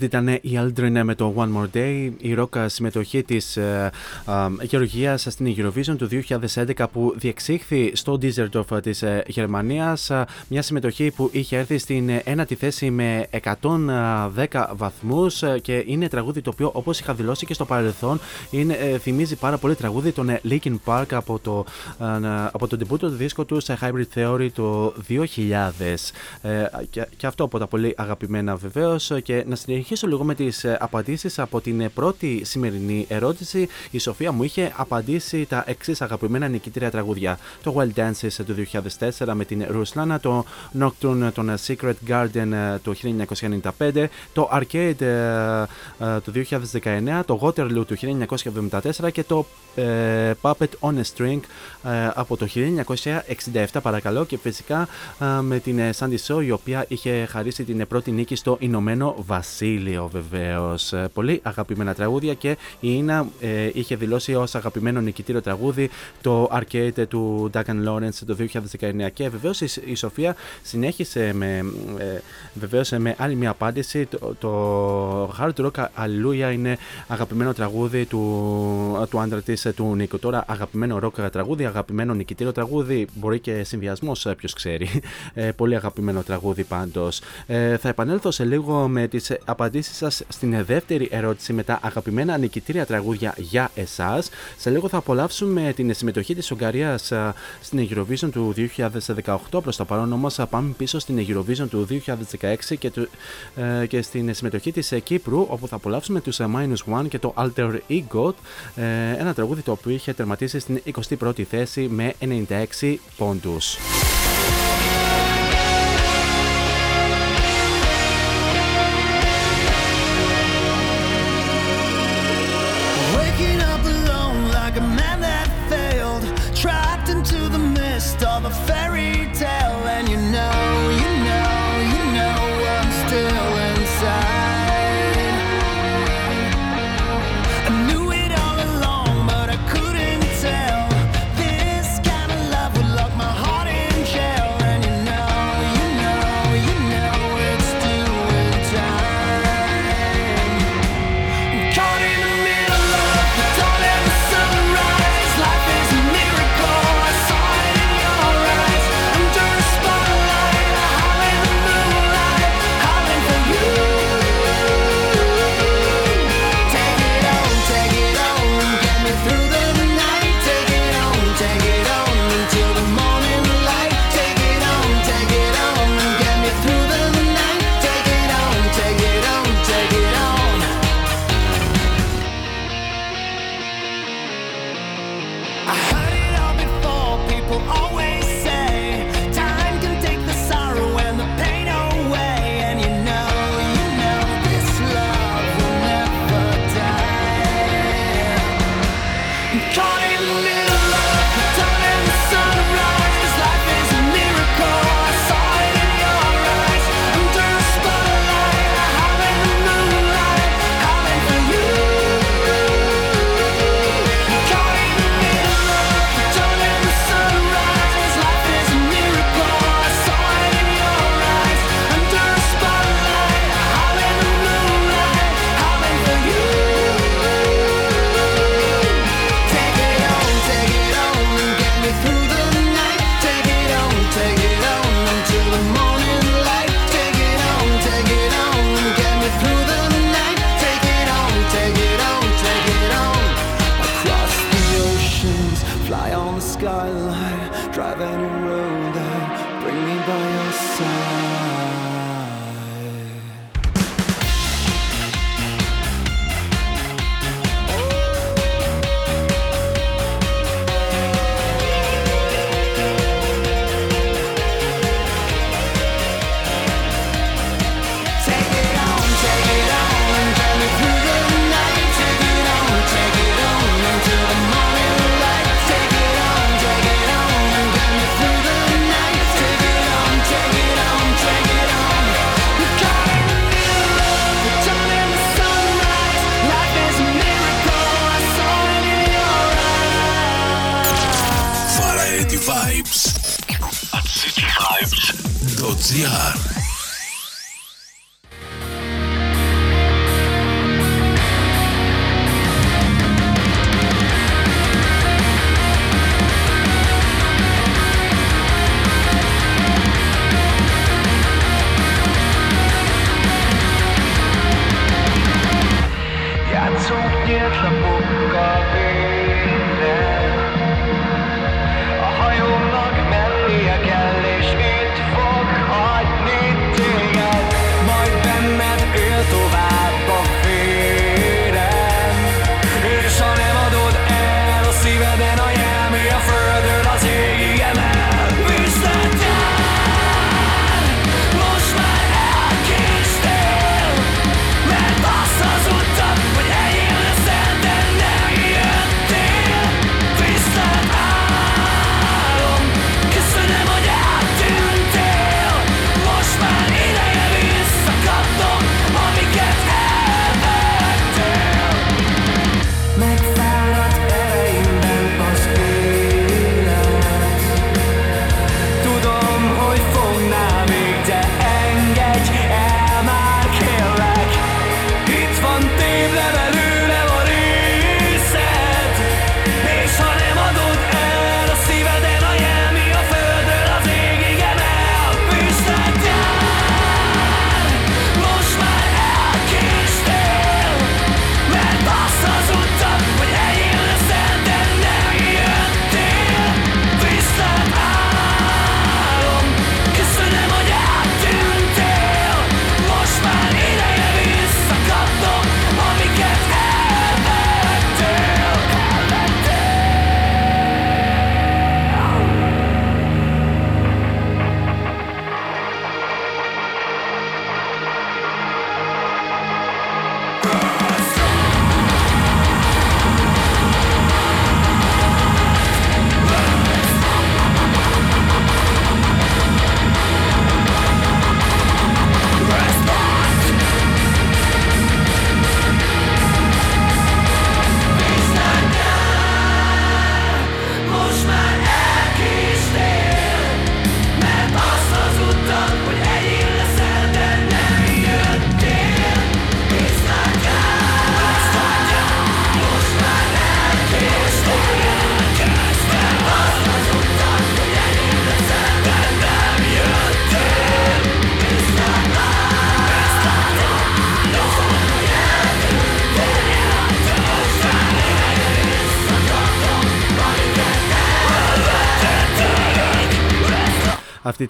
Αυτή ήταν η Aldrin με το One More Day, η ρόκα συμμετοχή της ε, Γεωργίας στην Eurovision του 2011 που διεξήχθη στο Düsseldorf της ε, Γερμανίας. Μια συμμετοχή που είχε έρθει στην ε, ένατη θέση με 110 βαθμούς και είναι τραγούδι το οποίο, όπως είχα δηλώσει και στο παρελθόν, είναι, ε, θυμίζει πάρα πολύ τραγούδι των ε, Linkin Park από το, ε, από το debut του δίσκο του σε Hybrid Theory το 2000. Ε, και, και αυτό από τα πολύ αγαπημένα βεβαίως. Και να συνεχίσω λίγο με τις απαντήσεις από την ε, πρώτη σημερινή ερώτηση. Η Σοφία μου είχε απαντήσει τα εξής αγαπημένα νικήτρια τραγούδια. Το Wild Dances του 2004 με την Ruslana, το Nocturne των Secret Garden ε, του 1995, το Arcade ε, ε, του 2019, το Waterloo του 1974 και το ε, Puppet on a String ε, από το 1967 παρακαλώ και φυσικά ε, με την ε, Sandy Shaw η οποία είχε χαρίσει την ε, πρώτη νίκη στο Ηνωμένο Βασίλειο βεβαίως. Ε, πολύ αγαπημένα τραγούδια και η Ίνα ε, είχε δηλώσει ως αγαπημένο νικητήριο τραγούδι το Arcade του Duncan Lawrence το 2019 και βεβαίως η, η Σοφία συνέχισε με, ε, βεβαίως με άλλη μια απάντηση το, το Hard Rock Hallelujah είναι αγαπημένο τραγούδι του, του άντρα της ε, του Νίκο. Τώρα αγαπημένο ροκ τραγούδι, αγαπημένο νικητήριο τραγούδι, μπορεί και συνδυασμός, ποιος ξέρει. Ε, πολύ αγαπημένο τραγούδι πάντως. Ε, θα επανέλθω σε λίγο με τις απαντήσεις σας στην δεύτερη ερώτηση με τα αγαπημένα νικητήρια τραγούδια για εσάς. Σε λίγο θα απολαύσουμε την συμμετοχή της Ουγγαρίας στην Eurovision του 2018. Προς το παρόν όμως πάμε πίσω στην Eurovision του 2016 και, του, ε, και στην συμμετοχή της Κύπρου, όπου θα απολαύσουμε τους Minus One και το Alter Ego. Ε, ένα τραγούδι το οποίο είχε τερματίσει στην 21η θέση με 96 πόντους.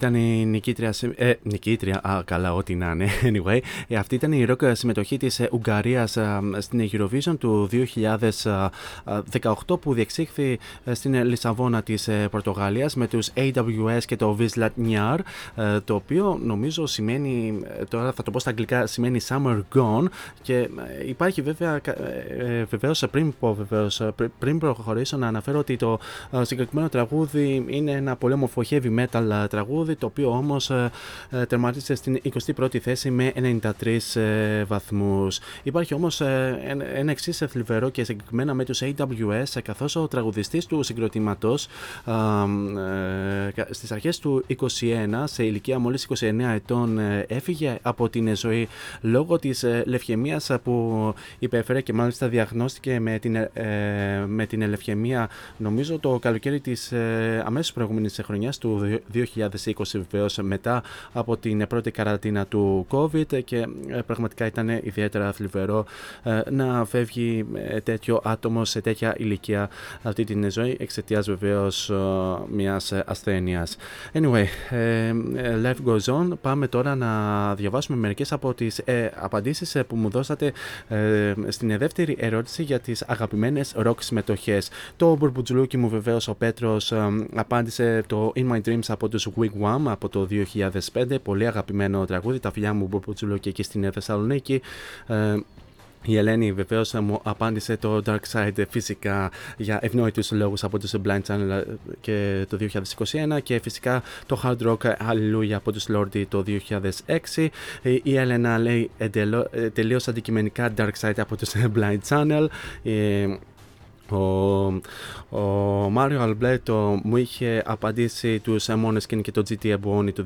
Ήταν η νικήτρια. συμ- Ε, νικήτρια, α, καλά, ό,τι να είναι. Anyway, ε, αυτή ήταν η ροκ συμμετοχή της Ουγγαρίας στην Eurovision του 2018 που διεξήχθη ε, στην Λισαβόνα της Πορτογαλίας με τους AWS και το Vislat Nyar, ε, το οποίο νομίζω σημαίνει, ε, τώρα θα το πω στα αγγλικά, σημαίνει Summer Gone και ε, υπάρχει βέβαια, κα- ε, ε, βεβαίως πριν πω βεβαίως, ε, πρι- πριν προχωρήσω να αναφέρω ότι το ε, συγκεκριμένο τραγούδι είναι ένα πολύ όμορφο heavy metal ε, τραγούδι το οποίο όμως ε, ε, τερματίσε στην 21η θέση με 93 ε, βαθμούς. Υπάρχει όμως ε, ένα- ένα εξής θλιβερό και συγκεκριμένα με τους AWS ες, καθώς ο τραγουδιστής του συγκροτήματος ε, ε, κα- στις αρχές του 21 σε ηλικία μόλις 29 ετών ε, έφυγε από την ζωή λόγω της ε, λευχαιμίας ε, που υπέφερε και μάλιστα διαγνώστηκε με την, ε, ε, με την λευχαιμία νομίζω το καλοκαίρι της ε, αμέσως προηγούμενης χρονιάς του 2020 βεβαίως μετά από την πρώτη καραντίνα του COVID και ε, πραγματικά ήταν ιδιαίτερα θλιβερό ε, να φεύγει ε, τέτοιο άτομο σε τέτοια ηλικία αυτή την ζωή εξαιτίας βεβαίως μιας ασθένειας. Anyway, ε, ε, life goes on. Πάμε τώρα να διαβάσουμε μερικές από τις ε, απαντήσεις ε, που μου δώσατε ε, στην δεύτερη ερώτηση για τις αγαπημένες ροκ συμμετοχές. Το μπουρμπουτζουλούκι μου βεβαίως ο Πέτρος ε, απάντησε το In My Dreams από τους Wigwam από το 2005. Πολύ αγαπημένο τραγούδι. Τα φιλιά μου μπουρμπουτζουλούκι εκεί στην Θεσσαλονίκη. Ε, η Ελένη βεβαίως μου απάντησε το Dark Side φυσικά για ευνόητους λόγους από τους Blind Channel και το 2021 και φυσικά το Hard Rock Hallelujah από τους Lordi το 2006. Η Έλενα λέει εντελώ, ε, τελείως αντικειμενικά Dark Side από τους Blind Channel. Ε, ο, ο Μάριο Αλμπλέτο μου είχε απαντήσει τους Måneskin και το GT Ebony το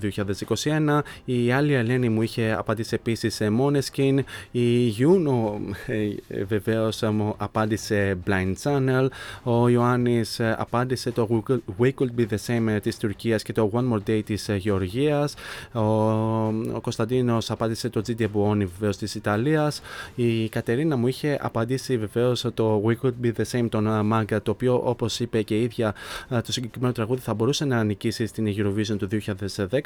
2021. Η άλλη Ελένη μου είχε απαντήσει επίσης σε Måneskin. Η Γιούνο ε, βεβαίως μου απάντησε Blind Channel. Ο Ιωάννης απάντησε το We Could- We Could Be The Same της Τουρκίας και το One More Day της Γεωργίας. Ο, ο Κωνσταντίνος απάντησε το GT Ebony βεβαίως της Ιταλίας. Η Κατερίνα μου είχε απαντήσει βεβαίως το We Could Be The Same τον uh, Μάγκα, το οποίο όπως είπε και η ίδια uh, το συγκεκριμένο τραγούδι θα μπορούσε να νικήσει στην Eurovision του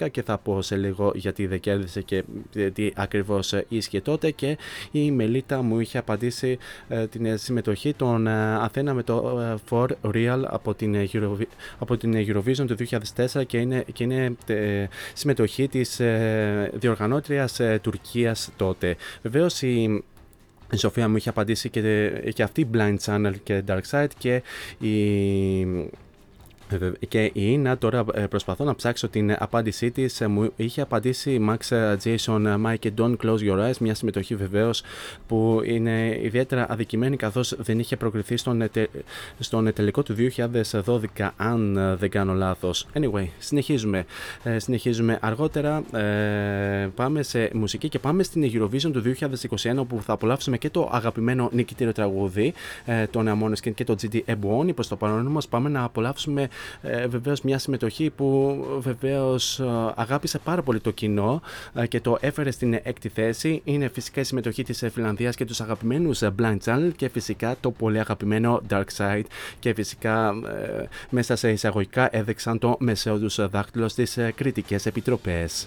2010 και θα πω σε λίγο γιατί δεν κέρδισε και ε, τι ακριβώς ίσχυε τότε. Και η Μελίτα μου είχε απαντήσει ε, την ε, συμμετοχή των ε, Αθένα με το ε, For Real από την, ε, Eurovi- από την Eurovision του 2004 και είναι, και είναι ε, συμμετοχή της ε, διοργανώτριας ε, Τουρκίας τότε. Βεβαίως η η Σοφία μου είχε απαντήσει και, και αυτή Blind Channel και Dark Side και η και η Ίνα τώρα ε, προσπαθώ να ψάξω την απάντησή της. Μου είχε απαντήσει Max ε, Jason ε, Mike και Don't Close Your Eyes. Μια συμμετοχή βεβαίως που είναι ιδιαίτερα αδικημένη καθώς δεν είχε προκριθεί στον, τε- στον τελικό του 2012, αν ε, δεν κάνω λάθος. Anyway, συνεχίζουμε. Ε, συνεχίζουμε αργότερα. Ε, πάμε σε μουσική και πάμε στην Eurovision του 2021 όπου θα απολαύσουμε και το αγαπημένο νικητήριο τραγούδι ε, των Måneskin και το GD Ebony. Προς το παρόν όμως πάμε να απολαύσουμε ε, βεβαίως μια συμμετοχή που βεβαίως αγάπησε πάρα πολύ το κοινό ε, και το έφερε στην έκτη θέση. Είναι φυσικά η συμμετοχή της Φιλανδίας και τους αγαπημένους ε, Blind Channel και φυσικά το πολύ αγαπημένο Dark Side. Και φυσικά ε, μέσα σε εισαγωγικά έδειξαν το μεσαίο του δάχτυλο στις ε, κριτικές επιτροπές.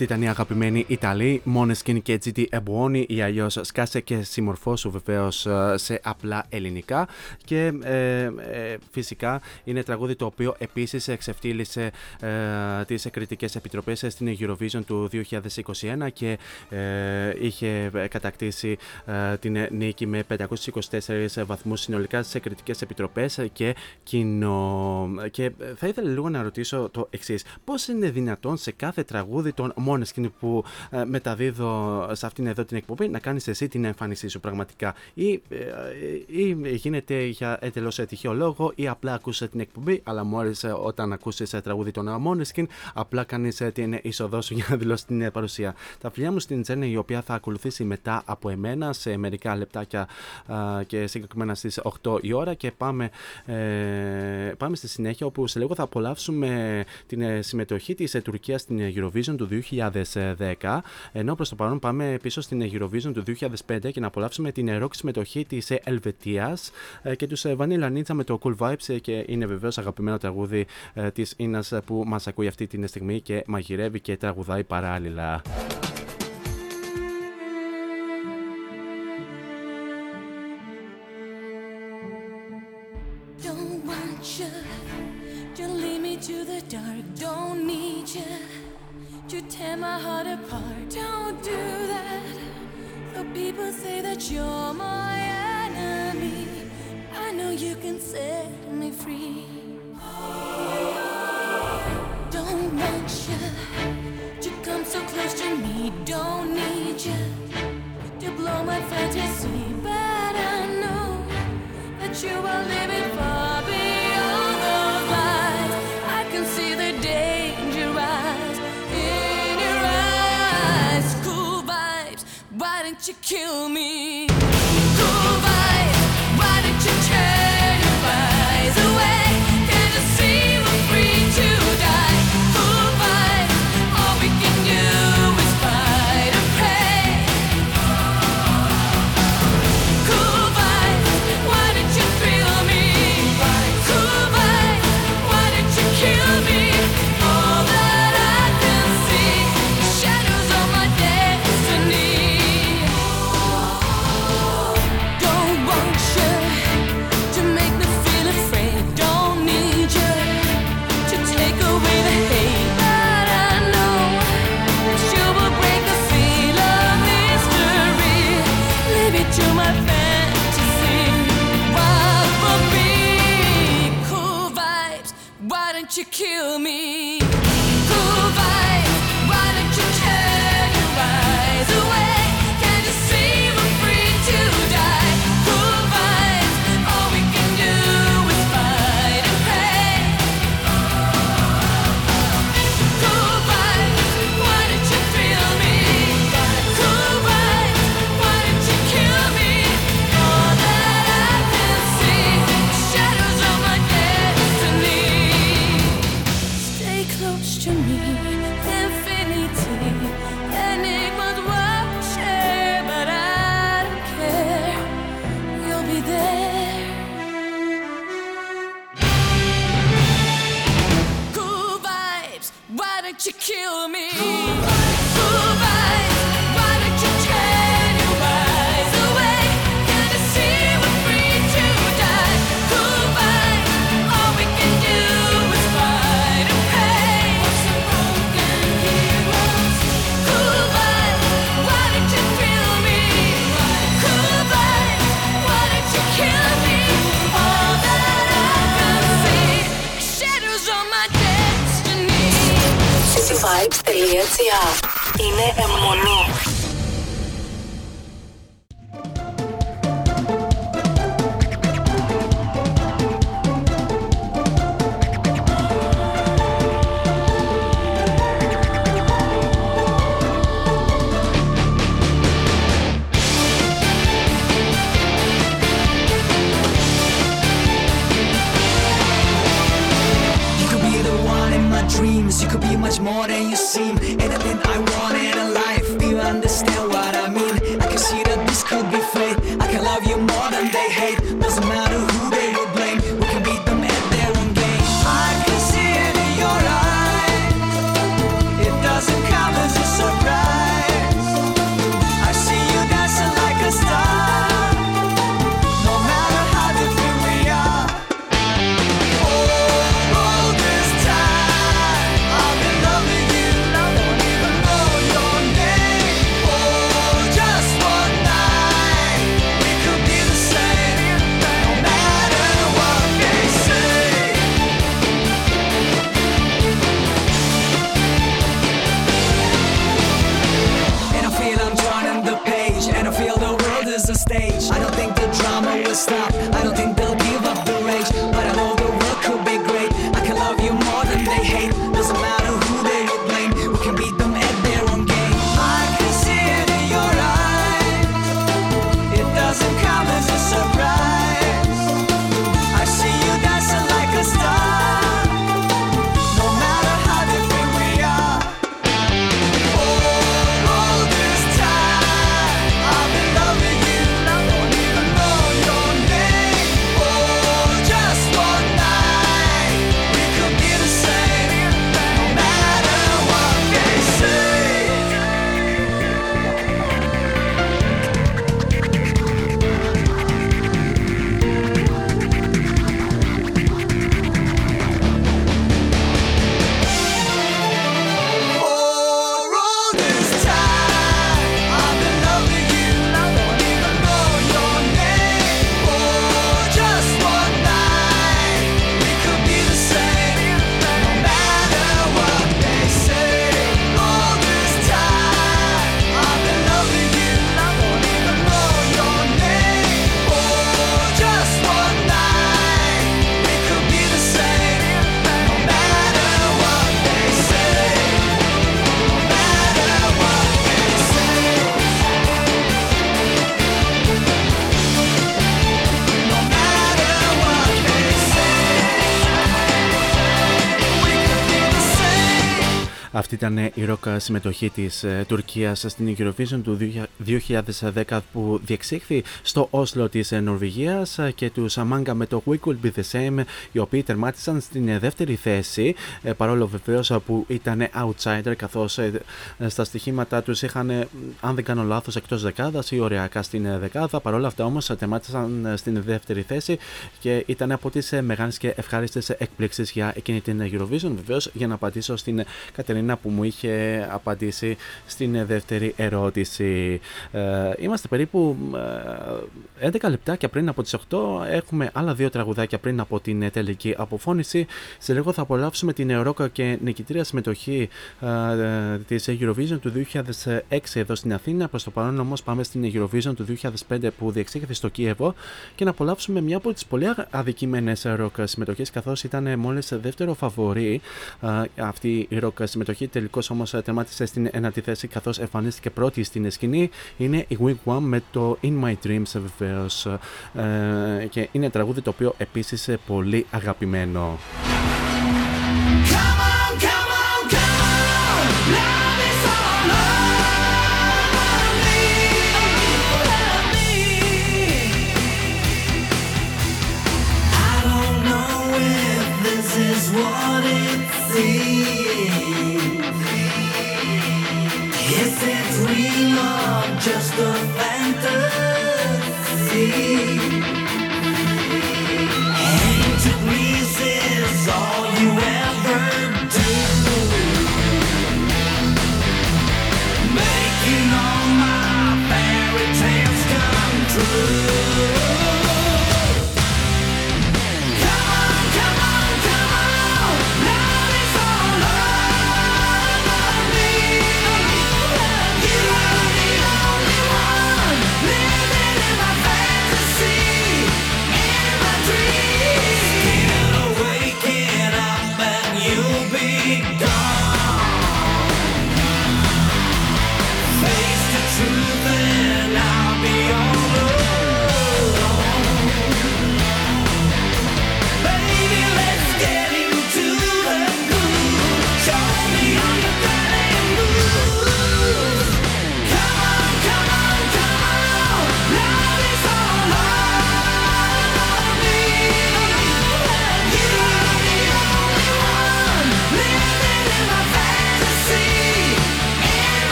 Αυτή ήταν η αγαπημένη Ιταλή, Måneskin και GT Ebuoni ή αλλιώ Σκάσε και συμμορφώσου βεβαίως σε απλά ελληνικά. Και ε, ε, φυσικά είναι τραγούδι το οποίο επίσης εξεφτύλισε ε, τις κριτικέ επιτροπές στην Eurovision του 2021 και ε, είχε κατακτήσει ε, την νίκη με 524 βαθμούς συνολικά στις κριτικέ επιτροπές και κοινό. Και θα ήθελα λίγο να ρωτήσω το εξής. Πώς είναι δυνατόν σε κάθε τραγούδι των Måneskin που ε, μεταδίδω σε αυτήν εδώ την εκπομπή να κάνεις εσύ την εμφάνισή σου πραγματικά, ή, ε, ή γίνεται για εντελώ τυχαίο λόγο, ή απλά ακούσες την εκπομπή, αλλά μόλι όταν ακούσει τραγούδι των Måneskin, απλά κάνεις την είσοδό σου για να δηλώσεις την ε, παρουσία. Τα φιλιά μου στην Τζέννη, η οποία θα ακολουθήσει μετά από εμένα σε μερικά λεπτάκια α, και συγκεκριμένα στις 8 η ώρα και πάμε, ε, πάμε στη συνέχεια όπου σε λίγο θα απολαύσουμε την ε, συμμετοχή της ε, Τουρκίας στην Eurovision του 2010 ενώ προς το παρόν πάμε πίσω στην Eurovision του 2005 και να απολαύσουμε την rock συμμετοχή της ε, Ελβετίας ε, και τους ε, Vanilla Ninja με το Cool Vibes ε, και είναι βεβαίως αγαπημένο τραγούδι ε, της Ίνας ε, που μας ακούει αυτή τη στιγμή και μαγειρεύει και τραγουδάει παράλληλα. Heart apart. Don't do that. The people say that you're my enemy. I know you can set me free. Don't want you stage. Ήταν η ροκ συμμετοχή της Τουρκίας στην Eurovision του 2010 που διεξήχθη στο Όσλο της Νορβηγίας και τους Σαμάγκα με το We Could Be The Same, οι οποίοι τερμάτισαν στην δεύτερη θέση, ε, παρόλο βεβαίως που ήταν outsider, καθώς στα στοιχήματά τους είχαν, αν δεν κάνω λάθος, εκτός δεκάδας ή ωριακά στην δεκάδα. Παρόλα αυτά όμως τερμάτισαν στην δεύτερη θέση και ήταν από τις μεγάλες και ευχάριστες εκπλήξεις για εκείνη την Eurovision. Βεβαίως, για να απαντήσω στην Κατερίνα που μου είχε απαντήσει στην δεύτερη ερώτηση. Ε, είμαστε περίπου ε, 11 λεπτάκια πριν από τις 8. Έχουμε άλλα δύο τραγουδάκια πριν από την τελική αποφώνηση. Σε λίγο θα απολαύσουμε την Ευρώκα και νικητήρια συμμετοχή ε, της Eurovision του 2006 εδώ στην Αθήνα. Προς το παρόν όμως πάμε στην Eurovision του 2005 που διεξήγηθηκε στο Κίεβο και να απολαύσουμε μια από τις πολύ αδικημένες ροκ συμμετοχές καθώς ήταν μόλις δεύτερο φαβορή ε, αυτή η ροκ συμμετοχή. Τελικώς όμως τερμάτισε στην ένατη θέση καθώς εμφανίστηκε πρώτη στην σκηνή. Είναι η Wigwam με το In My Dreams βεβαίως ε, και είναι τραγούδι το οποίο επίσης πολύ αγαπημένο.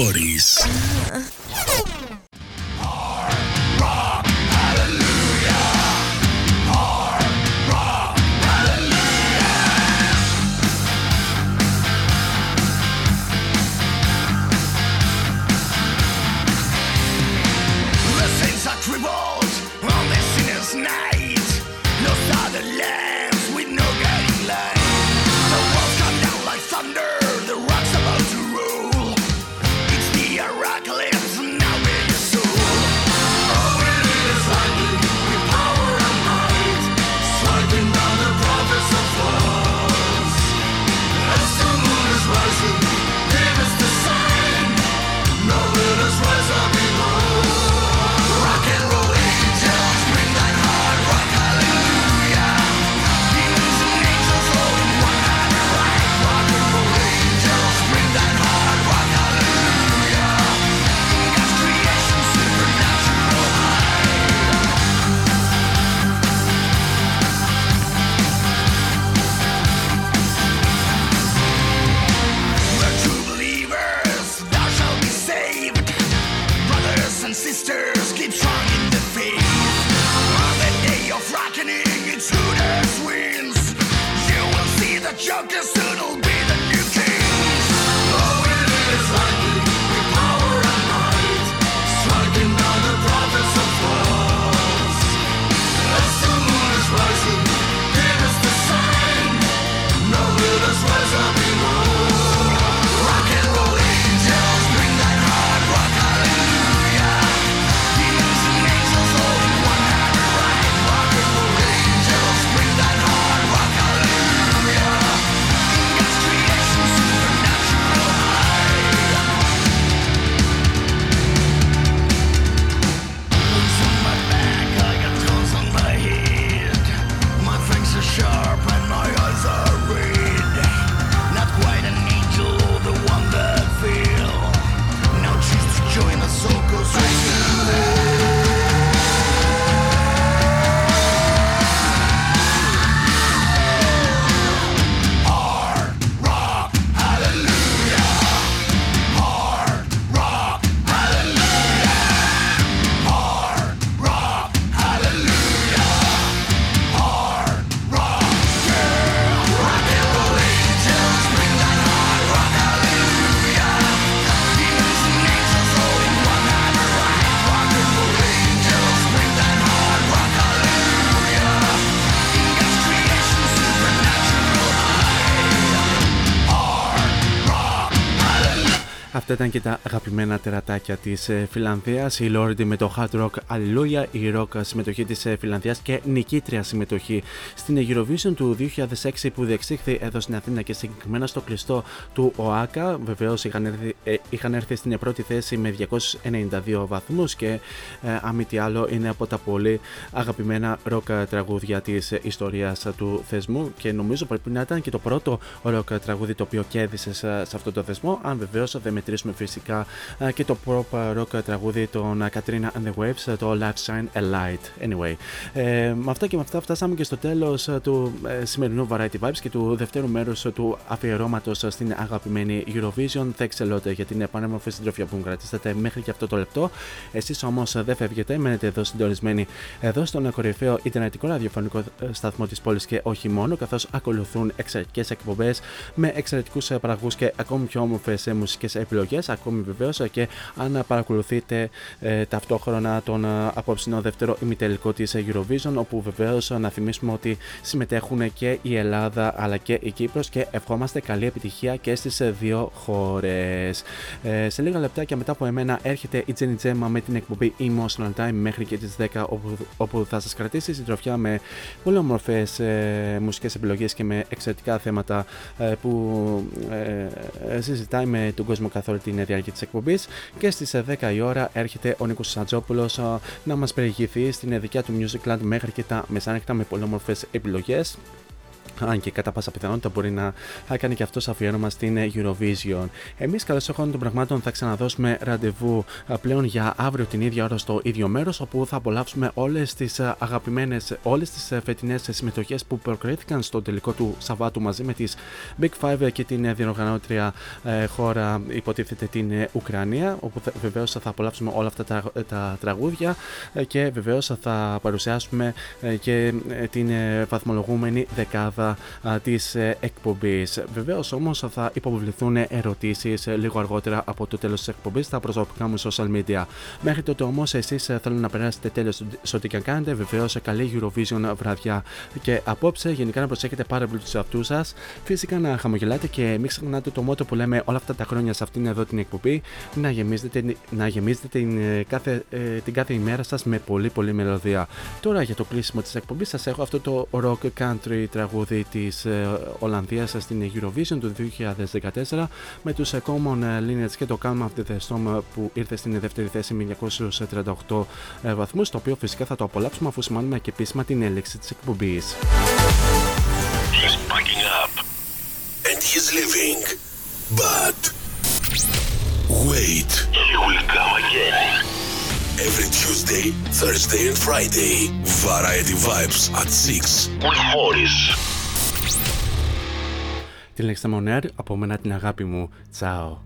Body. Ήταν και τα αγαπημένα τερατάκια της Φιλανδίας. Η Lordi με το Hard Rock Alleluia, η rock συμμετοχή της Φιλανδίας και νικήτρια συμμετοχή στην Eurovision του 2006 που διεξήχθη εδώ στην Αθήνα και συγκεκριμένα στο κλειστό του ΟΑΚΑ. Βεβαίως είχαν, έρθει- ε, είχαν έρθει στην πρώτη θέση με 292 βαθμούς και ε, αν μη τι άλλο είναι από τα πολύ αγαπημένα rock τραγούδια της ιστορίας του θεσμού και νομίζω πρέπει να ήταν και το πρώτο rock τραγούδι το οποίο κέρδισε σε, σε αυτό το θεσμό. Αν βεβαίως δεν μετρήσουμε φυσικά ε, και το pop rock τραγούδι των ε, Katrina and the Waves, ε, το Life Shine a Light. Anyway, ε, με αυτά και με αυτά φτάσαμε και στο τέλος του ε, σημερινού Variety Vibes και του δευτέρου μέρους του αφιερώματος στην αγαπημένη Eurovision. Thanks a lot για την επανέμορφη συντροφιά που μου κρατήσατε μέχρι και αυτό το λεπτό. Εσείς όμως δεν φεύγετε, μένετε εδώ συντονισμένοι εδώ στον κορυφαίο Ιντερνετικό ραδιοφωνικό ε, σταθμό της πόλης και όχι μόνο, καθώς ακολουθούν εξαιρετικές εκπομπές με εξαιρετικούς παραγωγούς και ακόμη πιο όμορφες μουσικές επιλογές. Ακόμη βεβαίως και αν παρακολουθείτε ε, ταυτόχρονα τον ε, απόψινο δεύτερο ημιτελικό της Eurovision, όπου βεβαίως να θυμίσουμε ότι συμμετέχουν και η Ελλάδα αλλά και η Κύπρος και ευχόμαστε καλή επιτυχία και στις ε, δύο χώρες. Ε, σε λίγα λεπτάκια μετά από εμένα έρχεται η Jenny Gemma με την εκπομπή Emotional Time μέχρι και τις 10 όπου, όπου θα σας κρατήσει συντροφιά με πολύ όμορφες ε, μουσικές επιλογές και με εξαιρετικά θέματα ε, που ε, ε, συζητάει με τον κόσμο καθ' όλη την διάρκεια της εκπομπής και στις ε, 10 η ώρα έρχεται ο Νίκος Σαντζόπουλος ε, να μας περιηγηθεί στην δικιά του Music Land μέχρι και τα μεσάνυχτα με πολύ όμορφες επιλογές αν και κατά πάσα πιθανότητα μπορεί να κάνει και αυτός αφιέρωμα στην Eurovision. Εμείς, καλώς εχόντων των πραγμάτων, θα ξαναδώσουμε ραντεβού α, πλέον για αύριο την ίδια ώρα στο ίδιο μέρος, όπου θα απολαύσουμε όλες τις αγαπημένες, όλες τις φετινές συμμετοχές που προκρίθηκαν στο τελικό του Σαββάτου μαζί με τις Big Five και την ε, διοργανώτρια ε, χώρα, υποτίθεται την ε, Ουκρανία, όπου βεβαίως θα απολαύσουμε όλα αυτά τα, τα τραγούδια ε, και βεβαίως θα παρουσιάσουμε ε, και ε, την ε, βαθμολογούμενη δεκάδα της εκπομπής. Βεβαίως όμως θα υποβληθούν ερωτήσεις λίγο αργότερα από το τέλος της εκπομπής στα προσωπικά μου social media. Μέχρι τότε όμως εσείς θέλω να περάσετε τέλο σε ό,τι και αν κάνετε. Βεβαίως καλή Eurovision βραδιά και απόψε. Γενικά να προσέχετε πάρα πολύ τους εαυτούς σας. Φυσικά να χαμογελάτε και μην ξεχνάτε το μότο που λέμε όλα αυτά τα χρόνια σε αυτήν εδώ την εκπομπή. Να γεμίζετε, να γεμίζετε την, ε, κάθε, ε, την κάθε ημέρα σας με πολύ πολύ μελωδία. Τώρα για το κλείσιμο της εκπομπής σας έχω αυτό το rock country τραγούδι πρωί της ε, Ολλανδίας στην Eurovision του 2014 με τους ε, Common ε, Lineage και το Calm of the που ήρθε στην δεύτερη θέση με 238 βαθμούς. Το οποίο φυσικά θα το απολαύσουμε αφού σημάνουμε και επίσημα την έλεξη της εκπομπής. Wait. He will again. 6. Την λέξη Μονέρ, από μένα την αγάπη μου. Τσάω.